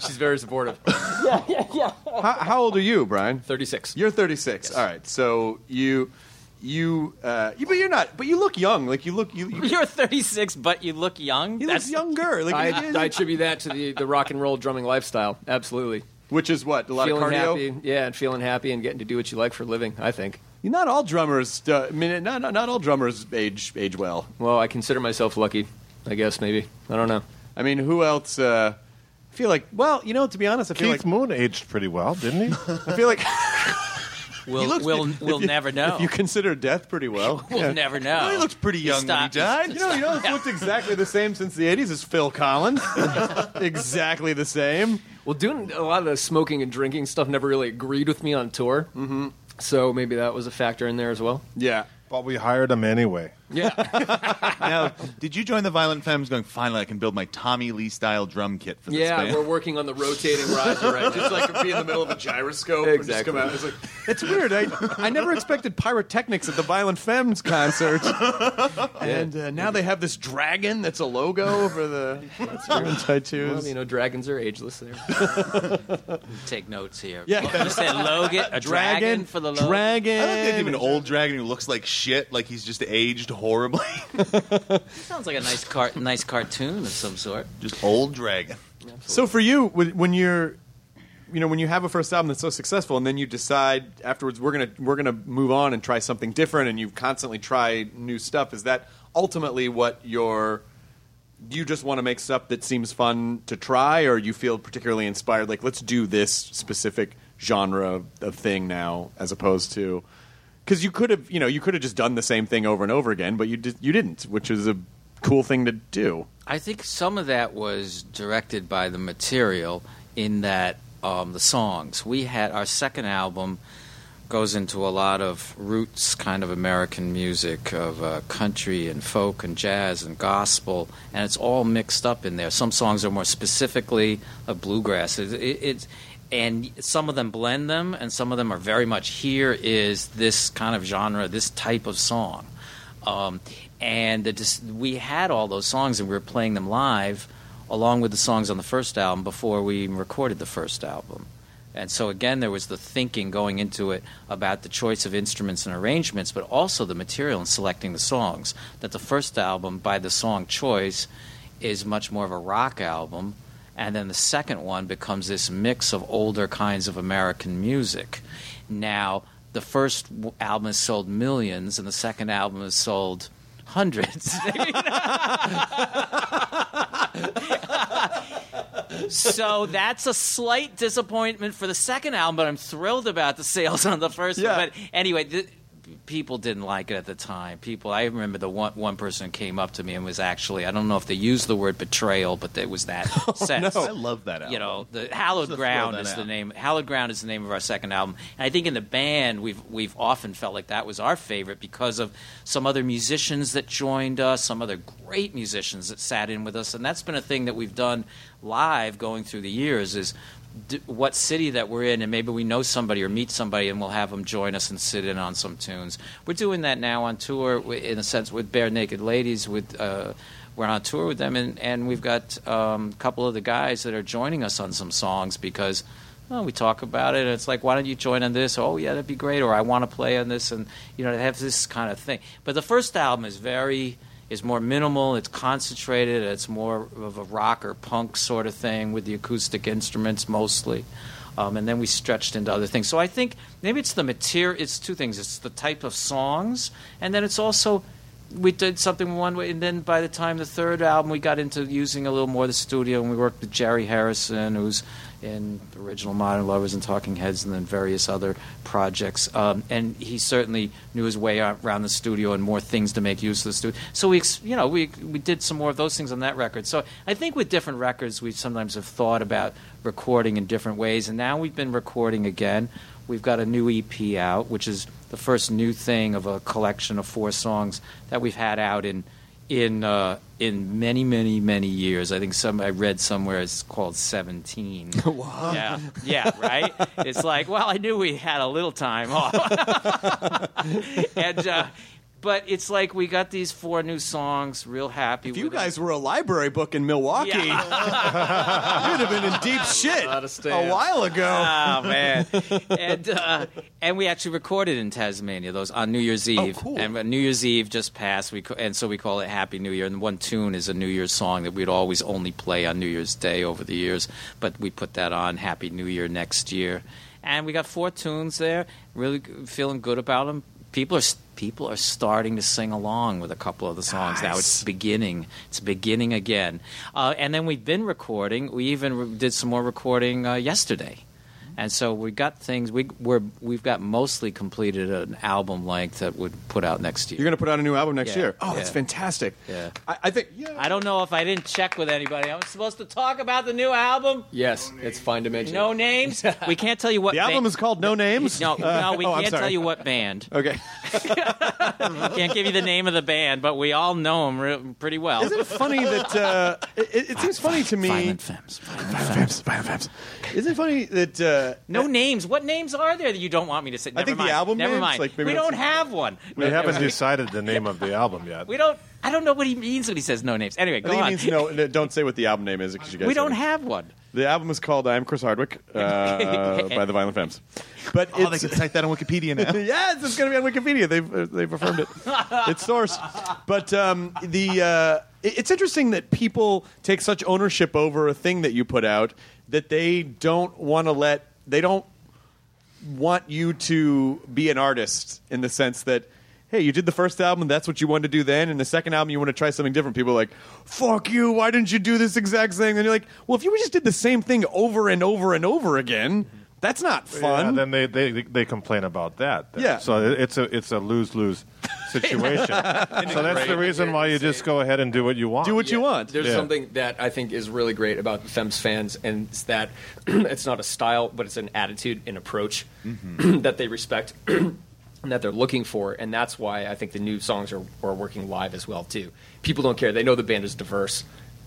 She's very supportive. Yeah, how, how old are you, Brian? Thirty-six. You're 36. All right. So you you uh you, but you're not but you look young. Like you look you you, [laughs] You're 36, but you look young. you That's look younger. Like I, you- I attribute that to the, the rock and roll drumming lifestyle. Absolutely. which is what? A lot feeling of cardio. happy, yeah, and feeling happy and getting to do what you like for a living. I think. Not all drummers uh, I mean not, not not all drummers age age well. Well, I consider myself lucky. I guess maybe. I don't know. I mean, who else uh I feel like well, you know, to be honest, I feel Keith like Moon aged pretty well, didn't he? [laughs] I feel like [laughs] we'll looks- we'll, if we'll you- [laughs] never know. if you consider death pretty well. [laughs] we'll Yeah. never know. Well, he looks pretty young when he stopped- died. You know, you know, it's looked exactly the same since the '80s as Phil Collins. [laughs] exactly the same. Well, doing a lot of the smoking and drinking stuff never really agreed with me on tour. Mm-hmm. So maybe that was a factor in there as well. Yeah. but we hired him anyway. Yeah. [laughs] Now, did you join the Violent Femmes going, finally, I can build my Tommy Lee style drum kit for this yeah, band? we're working on the rotating riser right. Just like be in the middle of a gyroscope and just Exactly. come out. It's like it's weird. I I never expected pyrotechnics at the Violent Femmes concert, [laughs] and uh, now they have this dragon that's a logo for the [laughs] tattoos. well, you know, dragons are ageless there. Take notes here. Yeah. you said Logan, a dragon, for the Logan. dragon. I like the idea of an old dragon who looks like shit, like he's just aged horribly. [laughs] Sounds like a nice car- nice cartoon of some sort. just old dragon. So for you, when when you're, you know, when you have a first album that's so successful, and then you decide afterwards we're gonna we're gonna move on and try something different, and you constantly try new stuff. Is that ultimately what your do you just want to make stuff that seems fun to try, or you feel particularly inspired? Like, let's do this specific genre of thing now, as opposed to because you could have, you know, you could have just done the same thing over and over again, but you did, you didn't, which is a cool thing to do. I think some of that was directed by the material in that um, the songs. We had our second album goes into a lot of roots kind of American music of uh, country and folk and jazz and gospel, and it's all mixed up in there. Some songs are more specifically of bluegrass. It, it, and some of them blend them, and some of them are very much here is this kind of genre, this type of song. Um, and we had all those songs, and we were playing them live along with the songs on the first album before we recorded the first album. And so again, there was the thinking going into it about the choice of instruments and arrangements, but also the material and selecting the songs. That the first album, by the song choice, is much more of a rock album, and then the second one becomes this mix of older kinds of American music. Now, the first album has sold millions, and the second album has sold hundreds. [laughs] so that's a slight disappointment for the second album, but I'm thrilled about the sales on the first Yeah. one. But anyway, th- people didn't like it at the time. People, I remember the one one person came up to me and was actually, I don't know if they used the word betrayal, but it was that [laughs] oh, sense. No. I love that album. You know, the Hallowed Ground is the name. Hallowed Ground is the name of our second album, and I think in the band we've we've often felt like that was our favorite because of some other musicians that joined us, some other great musicians that sat in with us, and that's been a thing that we've done live going through the years is. D- what city that we're in, and maybe we know somebody or meet somebody, and we'll have them join us and sit in on some tunes. We're doing that now on tour, in a sense, with Barenaked Ladies. With uh, we're on tour with them, and, and we've got um, a couple of the guys that are joining us on some songs because well, we talk about it, and it's like, why don't you join on this? Oh, yeah, that'd be great. Or I want to play on this, and you know, they have this kind of thing. But the first album is very is more minimal. It's concentrated. It's more of a rock or punk sort of thing with the acoustic instruments mostly. Um, and then we stretched into other things. So I think maybe it's the material. It's two things. It's the type of songs, and then it's also we did something one way, and then by the time the third album, we got into using a little more the studio, and we worked with Jerry Harrison, who's in original Modern Lovers and Talking Heads, and then various other projects. Um, and he certainly knew his way around the studio and more things to make use of the studio. So we, you know, we we did some more of those things on that record. So I think with different records, we sometimes have thought about recording in different ways, and now we've been recording again. We've got a new EP out, which is the first new thing of a collection of four songs that we've had out in in uh, in many, many, many years. I think some I read somewhere it's called seventeen. [laughs] wow. Yeah, yeah, right. It's like, well, I knew we had a little time off, [laughs] and uh, but it's like we got these four new songs. Real happy. If you with them. guys were a library book in Milwaukee, Yeah. [laughs] you'd have been in deep [laughs] shit Lot a while ago. Oh [laughs] man! and uh, and we actually recorded in Tasmania those on New Year's Eve. Oh, cool. And New Year's Eve just passed. We co- and so we call it Happy New Year. And one tune is a New Year's song that we'd always only play on New Year's Day over the years. But we put that on Happy New Year next year. And we got four tunes there. Really feeling good about them. People are people are starting to sing along with a couple of the songs now. It's beginning. It's beginning again. Uh, and then we've been recording. We even re- did some more recording uh, yesterday. And so we got things. We we're we've got mostly completed an album length that would put out next year. You're going to put out a new album next Yeah, year. Oh, that's fantastic. Yeah. I, I think. Yeah. I don't know if I didn't check with anybody. I'm supposed to talk about the new album. Yes, it's fine to mention. No names. [laughs] We can't tell you what. the album is called No Names. No, Uh, no, we oh, can't tell you what band. [laughs] Okay. [laughs] Can't give you the name of the band, but we all know them re- pretty well. Isn't it funny that uh, it, it seems funny to me? Violent Femmes. Violent Femmes. Femmes, violent femmes. Isn't it funny that uh, [laughs] No names. What names are there that you don't want me to say? Never I think the mind. album Never names, mind. like, maybe we don't have one. We haven't decided the name of the album yet. We don't. I don't know what he means when he says no names. Anyway, I go think on. it means no, no, don't say what the album name is because you guys we don't haven't- have one. The album is called "I'm Chris Hardwick" [laughs] uh, by the Violent Femmes. But Oh, they can cite that on Wikipedia now. [laughs] yes, it's going to be on Wikipedia. They've uh, they've affirmed it. it's source. But um, the uh, it's interesting that people take such ownership over a thing that you put out that they don't want to let they don't want you to be an artist in the sense that hey you did the first album that's what you wanted to do then and the second album you want to try something different. People are like fuck you why didn't you do this exact thing? And you're like well if you just did the same thing over and over and over again that's not Yeah, fun then they, they they complain about that. then. Yeah. So it's a it's a lose lose [laughs] situation. so that's the reason why you just go ahead and do what you want. Do what you want. There's Yeah. something that I think is really great about the Femmes fans, and it's that [clears throat] it's not a style, but it's an attitude and approach mm-hmm. [clears throat] that they respect [clears throat] and that they're looking for, and that's why I think the new songs are, are working live as well too. People don't care; they know the band is diverse.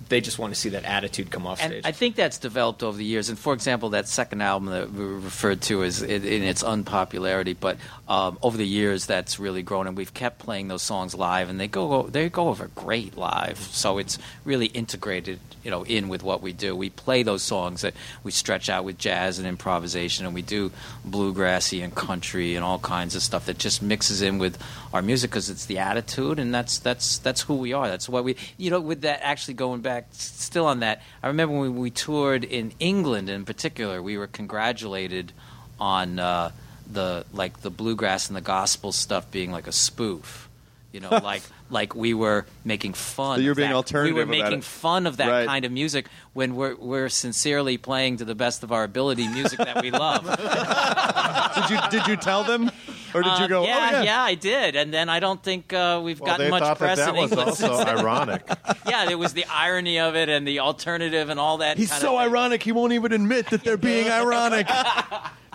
They just want to see that attitude come off And stage. I think that's developed over the years. And for example, that second album that we referred to is in, in its unpopularity, but um, over the years that's really grown, and we've kept playing those songs live, and they go they go over great live. So it's really integrated, you know, in with what we do. We play those songs that we stretch out with jazz and improvisation, and we do bluegrassy and country and all kinds of stuff that just mixes in with our music because it's the attitude, and that's that's that's who we are. That's why we, you know, with that actually going back still on that. I remember when we toured in England, in particular, we were congratulated on uh, the like the bluegrass and the gospel stuff being like a spoof. You know, [laughs] like like we were making fun. So you were of being that. alternative We were making fun of that Right. kind of music when we're we're sincerely playing to the best of our ability music that we love. [laughs] did you did you tell them, [laughs] or did you Uh, go? yeah, oh, yeah, I did. And then I don't think uh, we've well, gotten they much thought that press that in was also [laughs] ironic. yeah, there was the irony of it and the alternative and all that. He's kind so of thing. ironic. He won't even admit that they're being [laughs] ironic.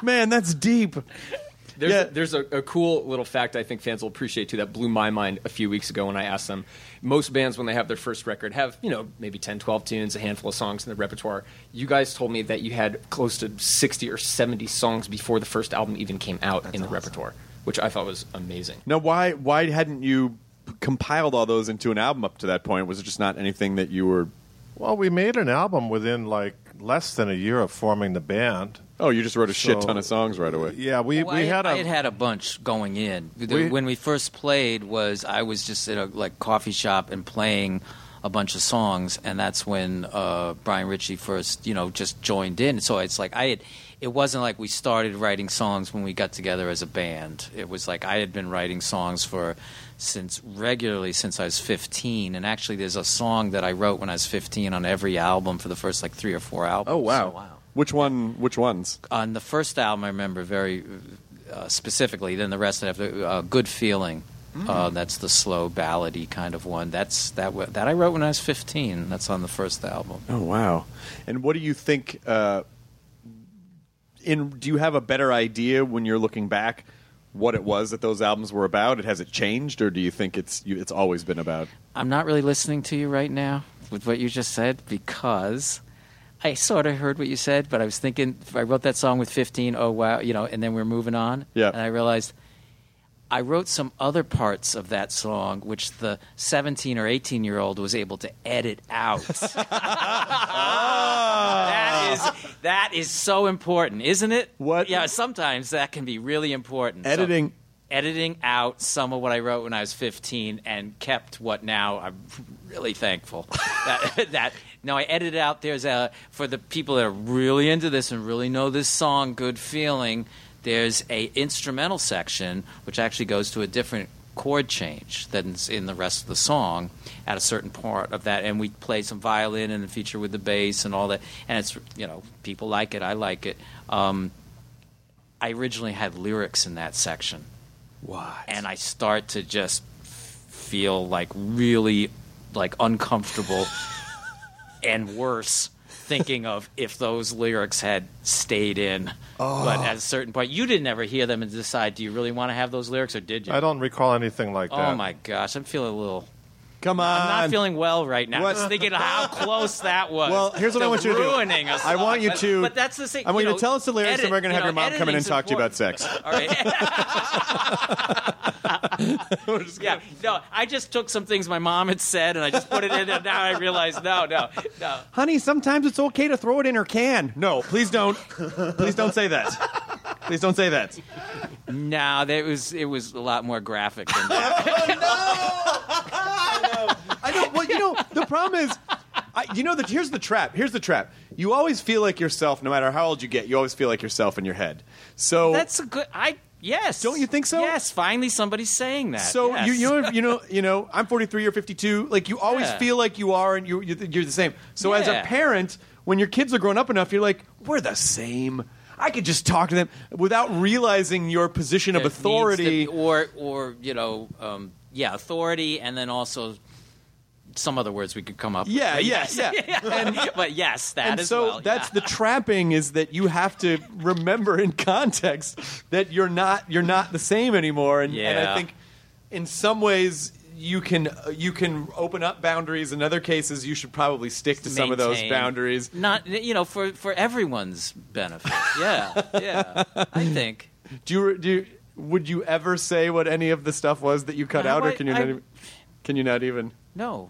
Man, that's deep. There's, Yeah. a, there's a, a cool little fact I think fans will appreciate too that blew my mind a few weeks ago when I asked them. Most bands, when they have their first record, have you know maybe 10, 12 tunes, a handful of songs in the repertoire. You guys told me that you had close to 60 or 70 songs before the first album even came out in the repertoire, which I thought was amazing. Now, why why hadn't you compiled all those into an album up to that point? Was it just not anything that you were? Well, we made an album within like less than a year of forming the band. Oh, you just wrote a shit So- ton of songs right away. Yeah, we, Well, we I, had a I had had a bunch going in. The- We- when we first played, was I was just in a like coffee shop and playing a bunch of songs, and that's when uh, Brian Ritchie first, you know, just joined in. So it's like I had. It wasn't like we started writing songs when we got together as a band. It was like I had been writing songs for since regularly since I was 15. And actually, there's a song that I wrote when I was 15 on every album for the first like three or four albums. Oh wow. Which one? Which ones? on the first album, I remember very uh, specifically. Then the rest, I have the uh, "Good Feeling." Uh, that's the slow ballady kind of one. That's that that I wrote when I was fifteen. That's on the first album. Oh wow! And what do you think? Uh, in do you have a better idea when you're looking back what it was that those albums were about? It has it changed, or do you think it's you, it's always been about? I'm not really listening to you right now with what you just said because I sort of heard what you said, but I was thinking I wrote that song with 15. Oh wow, you know, and then we're moving on. Yeah. and I realized. I wrote some other parts of that song, which the 17 or 18 year old was able to edit out. [laughs] [laughs] that is that is so important, isn't it? What- Yeah, sometimes that can be really important. So, Editing. editing out some of what I wrote when I was 15 and kept what now I'm really thankful [laughs] that, that no I edited out there's a for the people that are really into this and really know this song good feeling there's a instrumental section which actually goes to a different chord change than's in the rest of the song at a certain part of that. And we play some violin and the feature with the bass and all that. And it's you know people like it I like it. Um, I originally had lyrics in that section. What? and I start to just feel like really like uncomfortable [laughs] and worse thinking of if those lyrics had stayed in. But oh. at a certain point, you didn't ever hear them and decide, do you really want to have those lyrics or did you? I don't recall anything like oh that. Oh my gosh, I'm feeling a little. Come on! I'm not feeling well right now. What? Just thinking how close that was. Well, here's what I want you to do. ruining a I want you to- But, that's the thing. I want you, know, to tell us the lyrics, edit- and we're going to have know, your mom come in and talk to you about sex. All right. [laughs] yeah, no, I just took some things my mom had said and I just put it in, and now I realize no, no, no. Honey, sometimes it's okay to throw it in her can. No, please don't. please don't say that. Please don't say that. No, that was it was a lot more graphic than that. [laughs] Oh, I know. Well, you know, the problem is, I, you know, that here's the trap. Here's the trap. You always feel like yourself, no matter how old you get. You always feel like yourself in your head. So That's a good. I yes. Don't you think so? Yes. Finally, somebody's saying that. So yes. you you know you know you know I'm 43 or 52. Like you always Yeah. feel like you are, and you you're, you're the same. So as a Yeah. parent, when your kids are grown up enough, you're like, we're the same. I could just talk to them without realizing your position of needs to authority. be- or or you know, um, yeah, authority, and then also some other words we could come up. Yeah, with. yeah, yeah. [laughs] And, but yes, that and as so well. that's yeah. the trapping is that you have to remember in context that you're not you're not the same anymore and, and I think in some ways you can you can open up boundaries in other cases you should probably stick to some of those boundaries Not you know for for everyone's benefit. Yeah, yeah. I think. do you do you, would you ever say what any of the stuff was that you cut No, out or I- can you I- not even, can you not even No.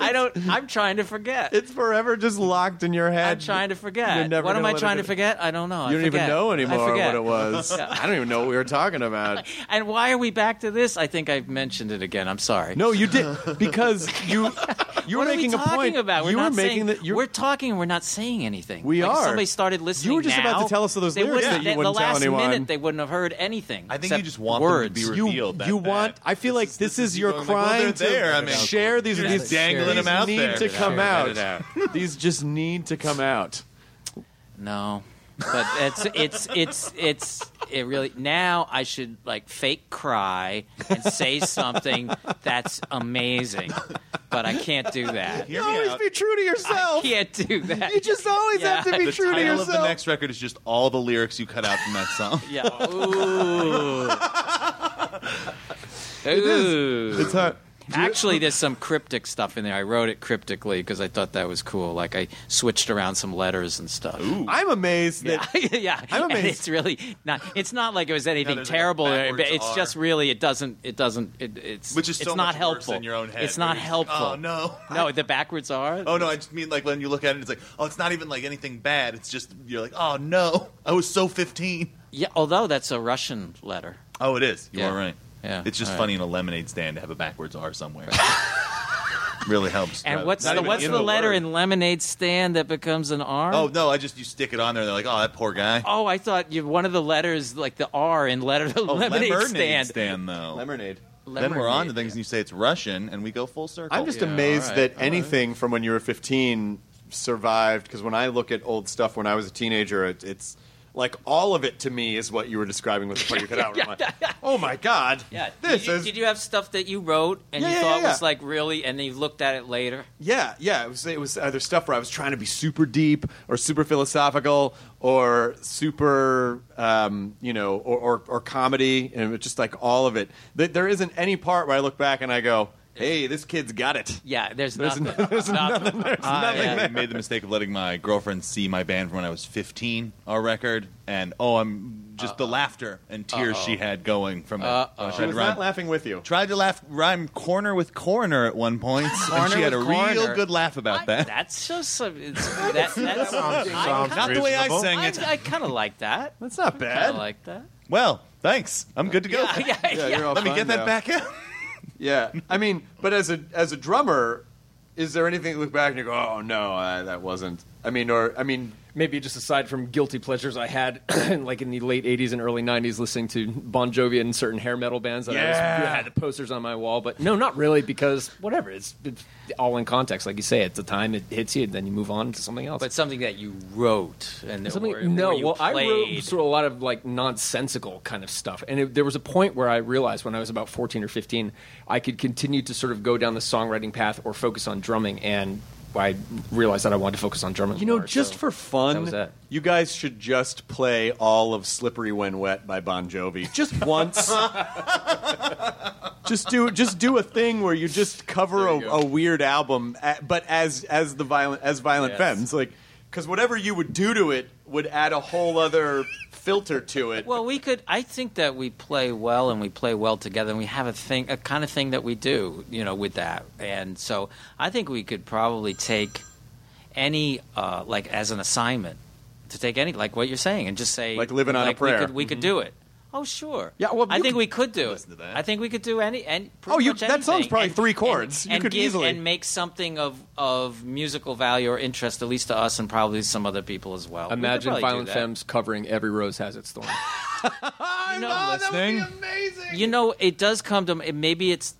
I don't. I'm trying to forget. it's forever just locked in your head I'm trying to You're forget. never What am I trying to forget? I don't know. I you don't even forget. know I anymore forget. what it was [laughs] I don't even know what we were talking about [laughs] And why are we back to this? I think I've mentioned it again. I'm sorry. No, you did because you [laughs] you were making are we a talking point. about? We're you not were making saying, that you we're talking and we're not saying anything. We like are. somebody started listening. You were just about to tell us those they lyrics wouldn't- that you the wouldn't tell last anyone. minute they wouldn't have heard anything. I think you just want words. them to be you revealed. that you want. I feel like this, is your going like, well, crime to. I mean, share these. These just dangling these them out need there. to come Let out. [laughs] These just need to come out. No, but it's it's it's it's it really. Now I should like fake cry and say something that's amazing, but I can't do that. Hear You me always out. be true to I yourself. can't do that. You just always Yeah. have to be The true to title yourself. of the next record is just all the lyrics you cut out from that song. Yeah. Ooh. Ooh. It's hard. Actually, there's [laughs] some cryptic stuff in there. I wrote it cryptically because I thought that was cool. Like I switched around some letters and stuff. Ooh. I'm amazed Yeah, that [laughs] yeah. I'm And amazed. it's really not. It's not like it was anything there's like a terrible. backwards but it's R. just really. It doesn't. It doesn't. It, it's Which is it's so not helpful in your own head. It's not helpful. like, Oh no. [laughs] No, the backwards are. Oh no, I just mean like when you look at it, it's like, oh, it's not even like anything bad. It's just you're like, oh no, I was so 15. Yeah. Although that's a Russian letter. Oh, it is. You Yeah. are right. Yeah, It's just all right. funny in a lemonade stand to have a backwards R somewhere. [laughs] really helps. And Rather- what's the what's in the letter word. in lemonade stand that becomes an R? Oh no, I just you stick it on there. They're like, oh, that poor guy. Oh, I thought you one of the letters like the R in letter the Oh, lemonade lemonade stand. though. lemonade. Then we're on to Lemonade, things, and you say it's Russian, and we go full circle. I'm just Yeah, amazed all right, that anything from when you were 15 survived. Because when I look at old stuff when I was a teenager, it, it's like all of it to me is what you were describing with the part you cut [laughs] out. Like, oh my god, Yeah. this did, you, is did you have stuff that you wrote and Yeah, you yeah, thought yeah, was like really, and then you looked at it later? yeah, yeah. It was it was either stuff where I was trying to be super deep or super philosophical or super, um, you know, or, or or comedy, and it was just like all of it. There isn't any part where I look back and I go, hey, this kid's got it. Yeah. There's, There's nothing. n- there's nothing. There's ah, nothing yeah. I made the mistake of letting my girlfriend see my band from when I was 15, our record, and oh, I'm just the laughter and tears she had going from it. Uh-oh. She was to rhyme, not laughing with you. tried to laugh rhyme corner with corner at one point, and she had a with real good laugh about I- that. That's just some- it's, [laughs] that, that's Sounds Not the way I sang it. I kind of like that. That's not bad. I like that. Well, thanks. I'm good to go. Yeah, yeah, yeah. you're Let me fine get that now. back out. [laughs] Yeah, I mean, but as a as a drummer, is there anything you look back and you go, "Oh no, uh, that wasn't." I mean, or I mean, maybe just aside from guilty pleasures I had, [clears throat] like in the late '80s and early '90s, listening to Bon Jovi and certain hair metal bands. That I, was, Yeah. I had the posters on my wall, but no, not really, because whatever. It's, it's all in context, like you say. At the time, it hits you, and then you move on to something else. But something that you wrote and Something, or, no, or you well, I wrote played. sort of a lot of like nonsensical kind of stuff, and it, there was a point where I realized when I was about fourteen or fifteen, I could continue to sort of go down the songwriting path or focus on drumming, and I realized that I wanted to focus on German. you know, more, just so for fun, that was it. you guys should just play all of "Slippery When Wet" by Bon Jovi just [laughs] once. just do just do a thing where you just cover a, a weird album, but as as the violent as Violent Yes. Femmes, like because whatever you would do to it would add a whole other filter to it. Well, we could. I think that we play well and we play well together, and we have a thing, a kind of thing that we do, you know, with that. And so, I think we could probably take any, uh, like, as an assignment, to take any, like what you're saying, and just say, Like living on a prayer. We could, we could do it. Oh, sure. Yeah, well, I think we could do it. to that. I think we could do any. And Oh, you- that song's probably three chords. You And, could give, easily- and make something of of musical value or interest, at least to us, and probably some other people as well. We Imagine probably do Violent. Femmes covering "Every Rose Has Its Thorn." [laughs] You know, listening. amazing. You know, it does come to maybe it's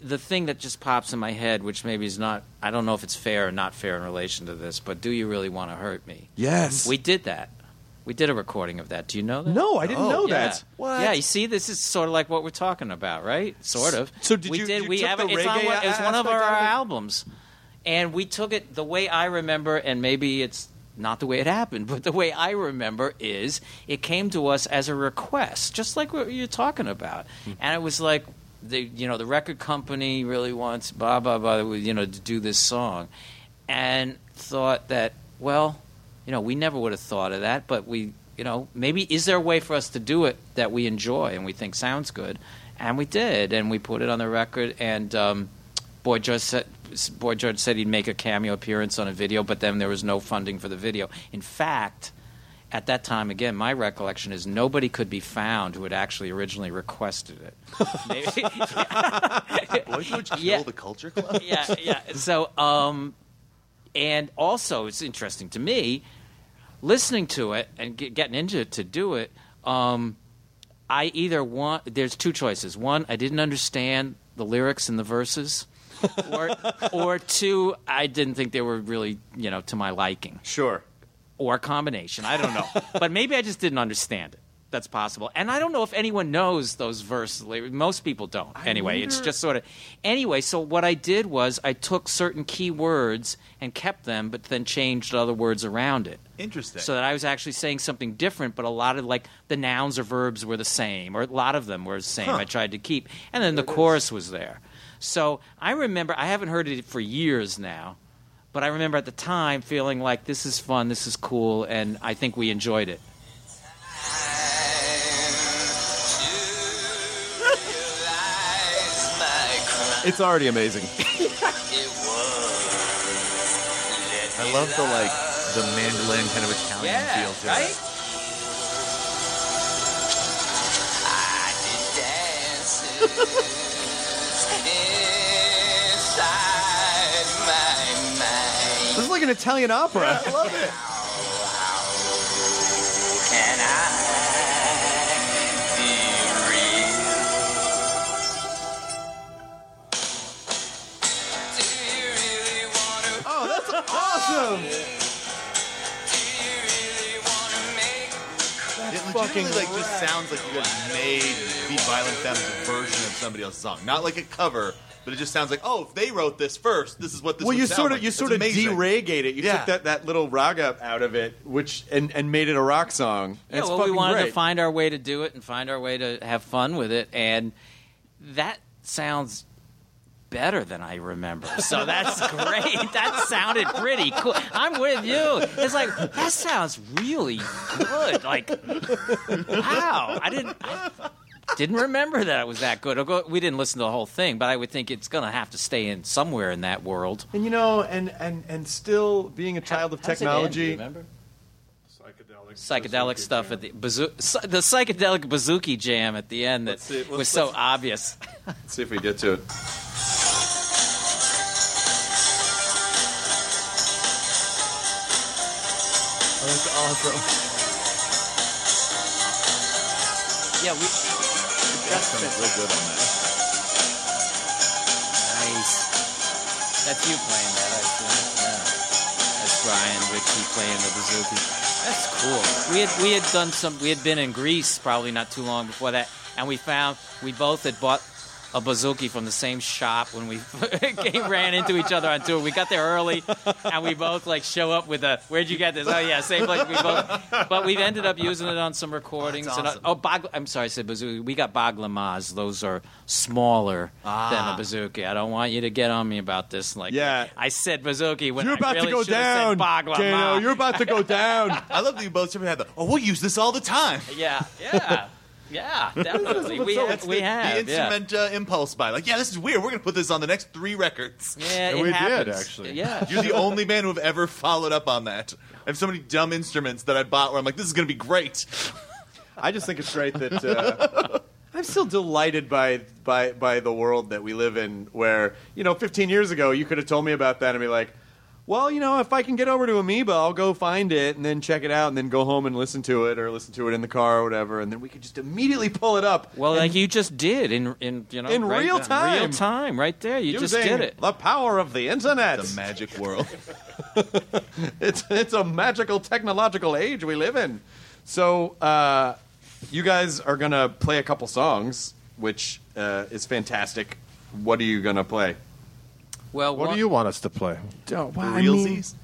the thing that just pops in my head, which maybe is not, I don't know if it's fair or not fair in relation to this, but do you really want to hurt me? Yes. We did that. We did a recording of that. Do you know that? no, I didn't know Yeah. that. What? Yeah, you see, this is sort of like what we're talking about, right? Sort of. So did we you- did? you we took have the it. It's, on reggae one, it's one of aspect our out of it? albums, and we took it the way I remember, and maybe it's not the way it happened, [laughs] but the way I remember is it came to us as a request, just like what you're talking about, Hmm. and it was like. The, you know the record company really wants blah blah blah you know to do this song, and thought that well you know, we never would have thought of that, but we, you know, maybe is there a way for us to do it that we enjoy and we think sounds good, and we did, and we put it on the record, and um, Boy George said. Boy George said he'd make a cameo appearance on a video, but then there was no funding for the video. In fact, at that time, again, my recollection is nobody could be found who had actually originally requested it. [laughs] Maybe, Boy George kill Yeah. the culture club. yeah, yeah. So, um, and also it's interesting to me listening to it and get, getting into it to do it. Um, I either want there's two choices. One, I didn't understand the lyrics and the verses, [laughs] or or two, I didn't think they were really you know to my liking, Sure. or a combination. I don't know, but maybe I just didn't understand it. That's possible, and I don't know if anyone knows those verses. Most people don't. Anyway, it's just sort of. Anyway, so what I did was I took certain key words and kept them, but then changed other words around it Interesting. so that I was actually saying something different, but a lot of like the nouns or verbs were the same, or a lot of them were the same. I tried to keep, and then the chorus was there. So I remember I haven't heard it for years now, but I remember at the time feeling like this is fun, this is cool, and I think we enjoyed it. It's already amazing. [laughs] I love the like the mandolin kind of Italian feel to it. [laughs] This is like an Italian opera. I love it. That's awesome. It legitimately like just sounds like you guys made Beat Violent Femmes version of somebody else's song, not like a cover, but it just sounds like oh, if they wrote this first, this is what this. Well, would you sound sort of like. you It's sort of amazing. deragate it. You Yeah. took that, that little raga out of it, which and, and made it a rock song. Yeah, it's well, we wanted great. to find our way to do it and find our way to have fun with it, and that sounds better than I remember. So that's great. [laughs] That sounded pretty cool. I'm with you. It's like that sounds really good. Like, wow, I didn't. I didn't remember that it was that good. We didn't listen to the whole thing, but I would think it's going to have to stay in somewhere in that world. And you know, and and and still being a child of How's it end? Technology. remember? Psychedelic, psychedelic stuff at the bazoo- the psychedelic bouzouki jam at the end that Let's see, let's- was so let's- obvious. Let's see if we get to it. That's awesome. Yeah, we That sounds real good on that. nice. That's you playing that, I think. Yeah. That's Brian Ritchie playing the bouzouki. That's cool. We had we had done some. We had been in Greece probably not too long before that, and we found we both had bought a bouzouki from the same shop when we [laughs] came, ran into each other on tour. We got there early, and we both like show up with a. Where'd you get this? Oh yeah, same place. We both, [laughs] but we've ended up using it on some recordings. That's and, uh, oh, bag, I'm sorry, I said bouzouki. We got baglamas. Those are smaller than Ah. a bouzouki. I don't want you to get on me about this. Like, Yeah. I said bouzouki when You're I about really to go down, Said baglama. Dano. You're about to go down. [laughs] I love that you both had the. Oh, we'll use this all the time. Yeah, yeah, yeah. [laughs] Definitely, we have. That's We the, have. the yeah. instrument uh, impulse buy. Like, yeah, this is weird. We're gonna put this on the next three records. Yeah, And it we did, actually. Yeah. [laughs] You're the only man who have ever followed up on that. I have so many dumb instruments that I bought where I'm like, this is gonna be great. I just think it's great that uh, [laughs] I'm still delighted by by by the world that we live in. Where you know, 15 years ago, you could have told me about that and be like, well, you know, if I can get over to Amoeba, I'll go find it and then check it out and then go home and listen to it or listen to it in the car or whatever, and then we could just immediately pull it up. Well, like you just did in in you know In right real there. time. real time, right there. You just did it. The power of the internet. The magic world. [laughs] it's it's a magical technological age we live in. So uh, you guys are gonna play a couple songs, which uh, is fantastic. What are you gonna play? Well, What one- do you want us to play? Don't, Realsies.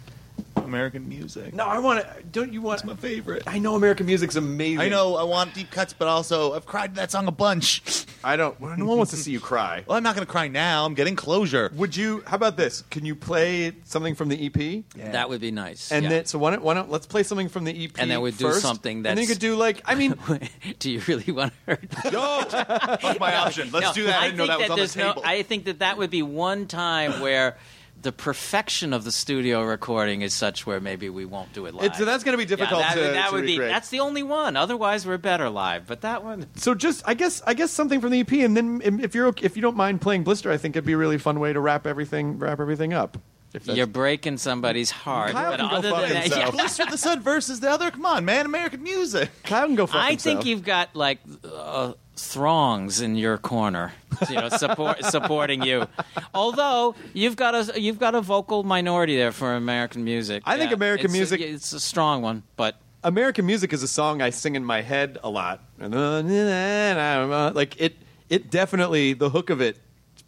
American music. no, I want to. Don't you want? It's my favorite. I know American music's amazing. I know I want deep cuts, but also I've cried to that song a bunch. I don't. No one wants to see you cry. Well, I'm not going to cry now. I'm getting closure. Would you? How about this? Can you play something from the EP? that would be nice. And yeah. then, so why don't, why don't let's play something from the EP And then we'd do first, something and then you could do like I mean [laughs] do you really want to hurt? Yo, that's my option. Let's No, do that. I didn't know think that was on the there's no- table. I think that that would be one time where the perfection of the studio recording is such where maybe we won't do it live. It's- that's gonna be difficult yeah, that, to- that to would be. recreate. That's the only one. Otherwise, we're better live. But that one. so just I guess I guess something from the EP, and then if you're if you don't mind playing Blister, I think it'd be a really fun way to wrap everything wrap everything up. You're breaking somebody's heart. Kyle but can go other fuck than that, yeah. Blister the Sun versus the other. Come on, man. American music. Kyle can go fuck I himself. think you've got like uh, throngs in your corner, you know, support, [laughs] supporting you. Although you've got a you've got a vocal minority there for American music. I think American it's a- music- it's a strong one, but American music is a song I sing in my head a lot. And uh like it, it definitely the hook of it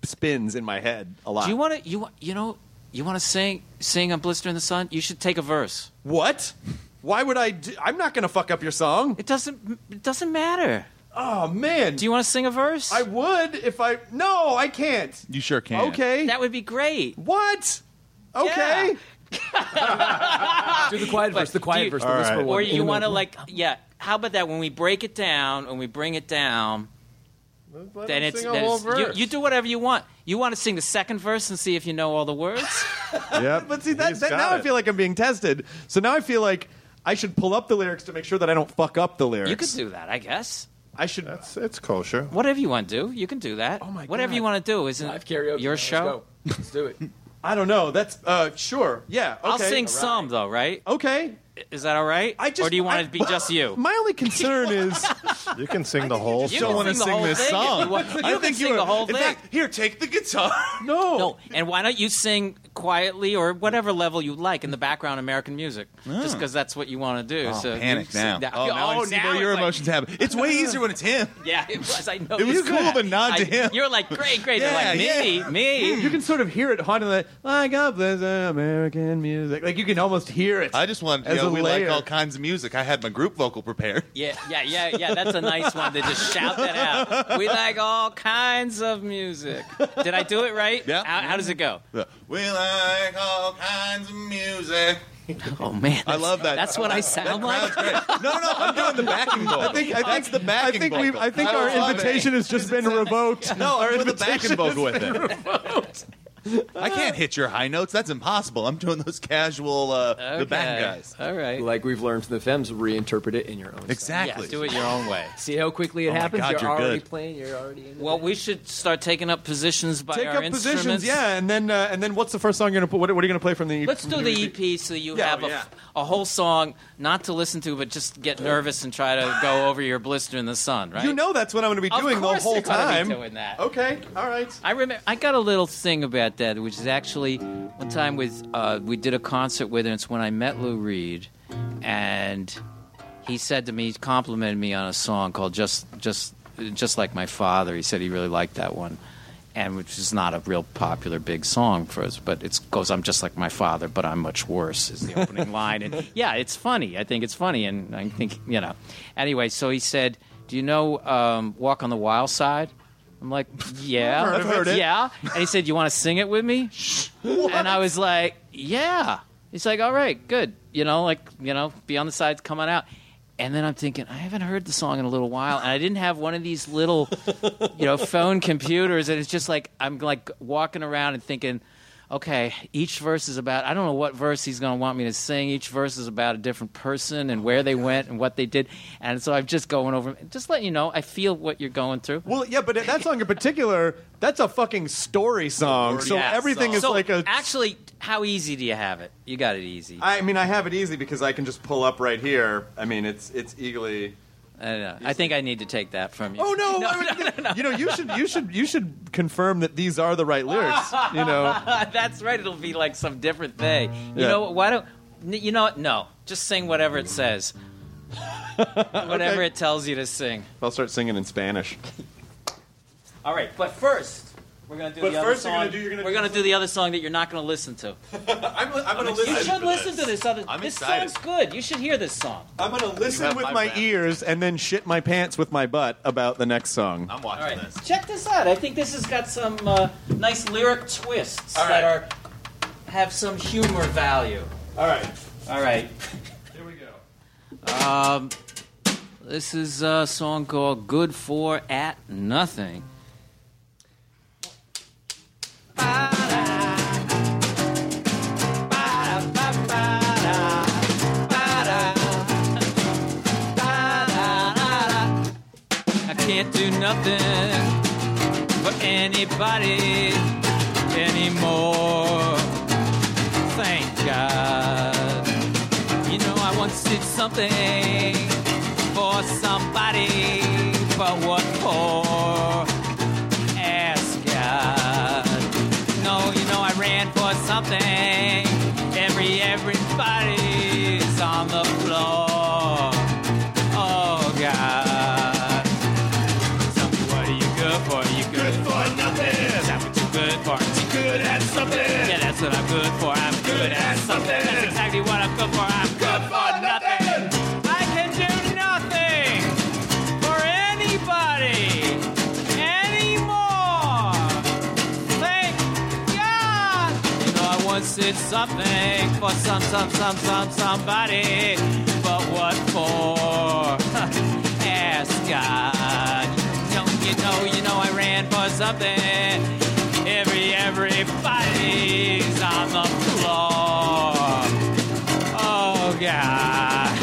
spins in my head a lot. do you want to you wa- you know you want to sing sing on Blister in the Sun? You should take a verse. what? Why would I? Do, I'm not going to fuck up your song. It doesn't it doesn't matter. Oh man, Do you want to sing a verse? I would if I. No, I can't. You sure can. Okay. that would be great. what? Okay. [laughs] Do the quiet verse. The do quiet you- verse. The All whisper right. one. Or you want to like yeah. How about that when we break it down and we bring it down? Let then him it's, sing a then whole it's- you, verse. you do whatever you want. You want to sing the second verse and see if you know all the words? [laughs] Yep, But see, that, he's that got now I it. feel like I'm being tested. So now I feel like I should pull up the lyrics to make sure that I don't fuck up the lyrics. you could do that, I guess. I should. That's it's kosher. Whatever you want to do, you can do that. Oh my Whatever God. you want to do, isn't live karaoke. your Let's show? go. Let's do it. [laughs] I don't know. That's uh sure. Yeah. Okay. I'll sing some though, right? Okay. Is that all right? I just or do you want I- it to be just you? [laughs] My only concern is You can sing the whole You don't want to sing sing this thing song. you want- you I can think sing you the whole in thing. fact, here, take the guitar. [laughs] no. No, and why don't you sing quietly or whatever level you like in the background American music? Just ah. because that's what you want to do. Oh, so panic now. that- Oh, now I see where now your it's like- emotions happen. [laughs] It's way easier when it's him. Yeah, it was. I know. It was cool could. to nod to him. You're like, great, great. They're Yeah, like, me, me. You can sort of hear it haunting the like God bless American music. Like you can almost hear it. I just wanted to As know a we layer. like all kinds of music. I had my group vocal prepared. Yeah, yeah, yeah, yeah. That's a nice one to just shout that out. We like all kinds of music. Did I do it right? Yeah. How, how does it go? We like all kinds of music. Oh man, I love that. That's what I sound Crowd's like. great. No, no, no. I'm doing the backing vocal. I think I That's the backing I think vocal. we I think I our love it. invitation has just been revoked. No, our I'm the invitation backing vocal has with it. I can't hit your high notes. That's impossible. I'm doing those casual, uh, the bad guys. All right. Like we've learned from the Femmes, reinterpret it in your own. style. Exactly. Yeah, do it your own way. See how quickly it Oh my happens. God, you're, you're already good. playing. You're already in. Well, we should start taking up positions by Take our up instruments. positions, yeah, and then uh, and then what's the first song you're gonna put? What, what are you gonna play from the? Let's from do the EP so you Yeah, have a, yeah. a whole song not to listen to, but just get nervous and try to go over your blister in the sun, right? You know that's what I'm gonna be Of doing the course whole you're gonna be time. doing that. Okay, all right. I remember I got a little thing about that, which is actually one time with uh, we did a concert with her. and It's when I met Lou Reed, and he said to me, he complimented me on a song called "Just Just Just Like My Father." He said he really liked that one, and which is not a real popular big song for us, but it goes, "I'm just like my father, but I'm much worse." Is the opening [laughs] line, and yeah, it's funny. I think it's funny, and I think you know. Anyway, so he said, "Do you know um, Walk on the Wild Side?" I'm like, yeah, I've heard it. yeah. And he said, "You want to sing it with me?" and I was like, "Yeah." He's like, "All right, good. You know, like you know, be on the sides, come on out." And then I'm thinking, I haven't heard the song in a little while, and I didn't have one of these little, you know, phone computers, and it's just like I'm like walking around and thinking, okay, each verse is about, I don't know what verse he's going to want me to sing. Each verse is about a different person and oh where they went and what they did. And so I'm just going over, just letting you know, I feel what you're going through. Well, yeah, but that song in particular, that's a fucking story song. So Yeah. everything is So, like a. Actually, how easy do you have it? You got it easy. I mean, I have it easy because I can just pull up right here. I mean, it's it's easily. I don't know. I think I need to take that from you. Oh no! [laughs] No, I no, mean, You know, you should you should you should confirm that these are the right lyrics. [laughs] You know, That's right. It'll be like some different thing. You Yeah. know what? Why don't n- you know what? No, just sing whatever it says. [laughs] whatever Okay. it tells you to sing. I'll start singing in Spanish. All right, but first we're gonna do But the other first you're song. gonna do- you're gonna we're do gonna do the other song that you're not gonna listen to. [laughs] I'm, I'm gonna You listen. should listen to this other. I'm this excited. song's good. You should hear this song. I'm gonna listen with my my ears and then shit my pants with my butt about the next song. I'm watching All right, this. check this out. I think this has got some uh, nice lyric twists All that are have some humor value. All right, All right. here we go. Um, this is a song called "Good for at Nothing." I can't do nothing for anybody anymore. Thank God. You know, I once did something for somebody, but what for? Know, I once did something for some, some, some, some, somebody, but what for? [laughs] Ask God. Know, you know, you know, I ran for something. Every, everybody's on the floor. Oh God.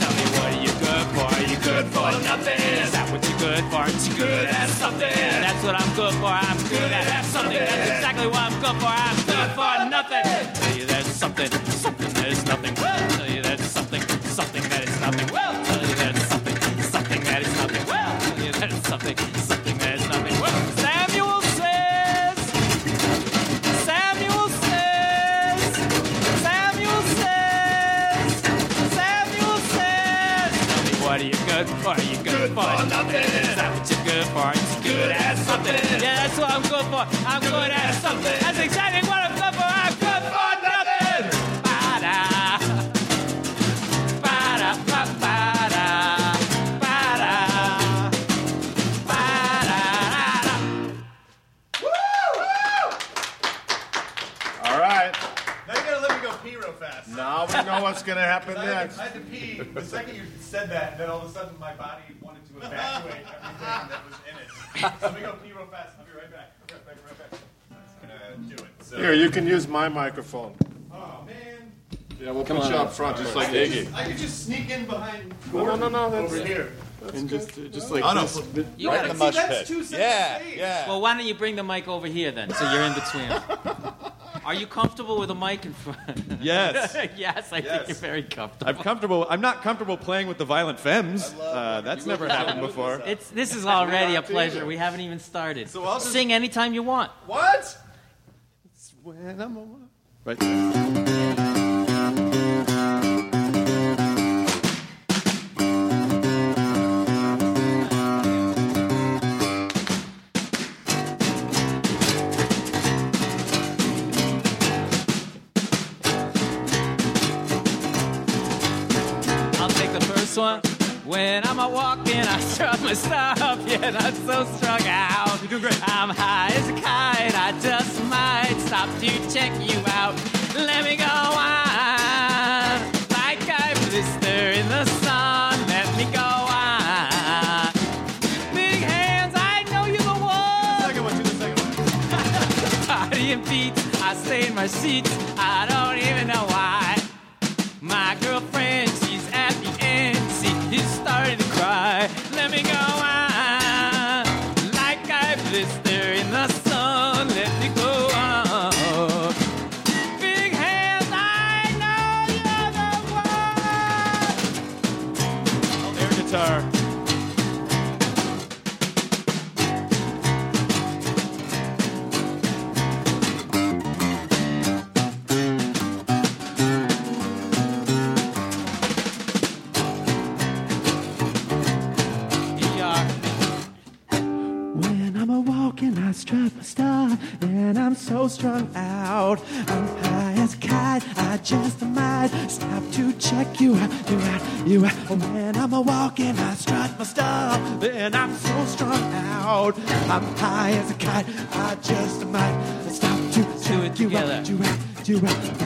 Tell me what are you good for? Are you good for nothing? Is that what you're good for? Aren't you good at something? That's what I'm good for. I'm good at something. That's exactly what I'm good for. I'm good for nothing. Tell you there's something, something that is nothing. Well, tell you there's something, something that is nothing. Well, tell you there's something, something that is nothing. Well, tell you there's something, something that is nothing. Well, Samuel says. Samuel says. Samuel says. Samuel says. Tell me what are you good for? Are you good, for, for nothing? Is that what you're good for? Are good at something? Yeah, that's what I'm good for. I'm good at something. What's going to happen next. I had to pee. The second you said that, then all of a sudden my body wanted to evacuate everything that was in it. So let me go pee real fast. I'll be right back. I'll be right back. Right back. I'm gonna do it. So Here, you can use my microphone. Oh man, Yeah, we'll put you up front just like Iggy. I could just sneak in behind No, no, no, that's over here and just just like no. this. You right in gotta the mush that's pit. two seconds Yeah, yeah. Well, why don't you bring the mic over here then, so you're in between. [laughs] Are you comfortable with a mic in front? Yes. [laughs] yes, I think Yes. you're very comfortable. I'm comfortable. I'm not comfortable playing with the violent femmes. Uh, that's never happened before. It's this is already a pleasure. We haven't even started. So I'll just- Sing anytime you want. What? It's when I'm a- right. Walking, I strut my stuff, yeah, not so strung out. You're doing great. I'm high as a kite, I just might stop to check you out. Let me go on, like I blister in the sun. Let me go on. Big hands, I know you're the one. Second one, do the second one. [laughs] Body and feet, I stay in my seats. I don't even know why. My girlfriend, strung out. I'm high as a kite, I just might stop to check you out, you out, you out. Oh man, I'm a walking, I strut my stuff, and I'm so strung out. I'm high as a kite, I just might stop to check you together. out, you out, you out.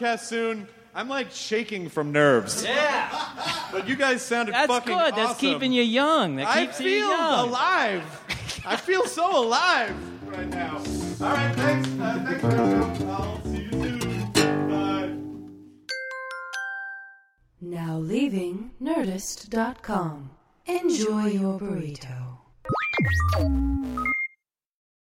Podcast soon. I'm like shaking from nerves. Yeah. But you guys sounded That's fucking good. That's awesome. keeping you young. That I keeps you feel young. alive. I feel so alive right now. All right, thanks. Uh, thanks, everyone. I'll see you soon. Bye. Now leaving Nerdist.com. Enjoy your burrito.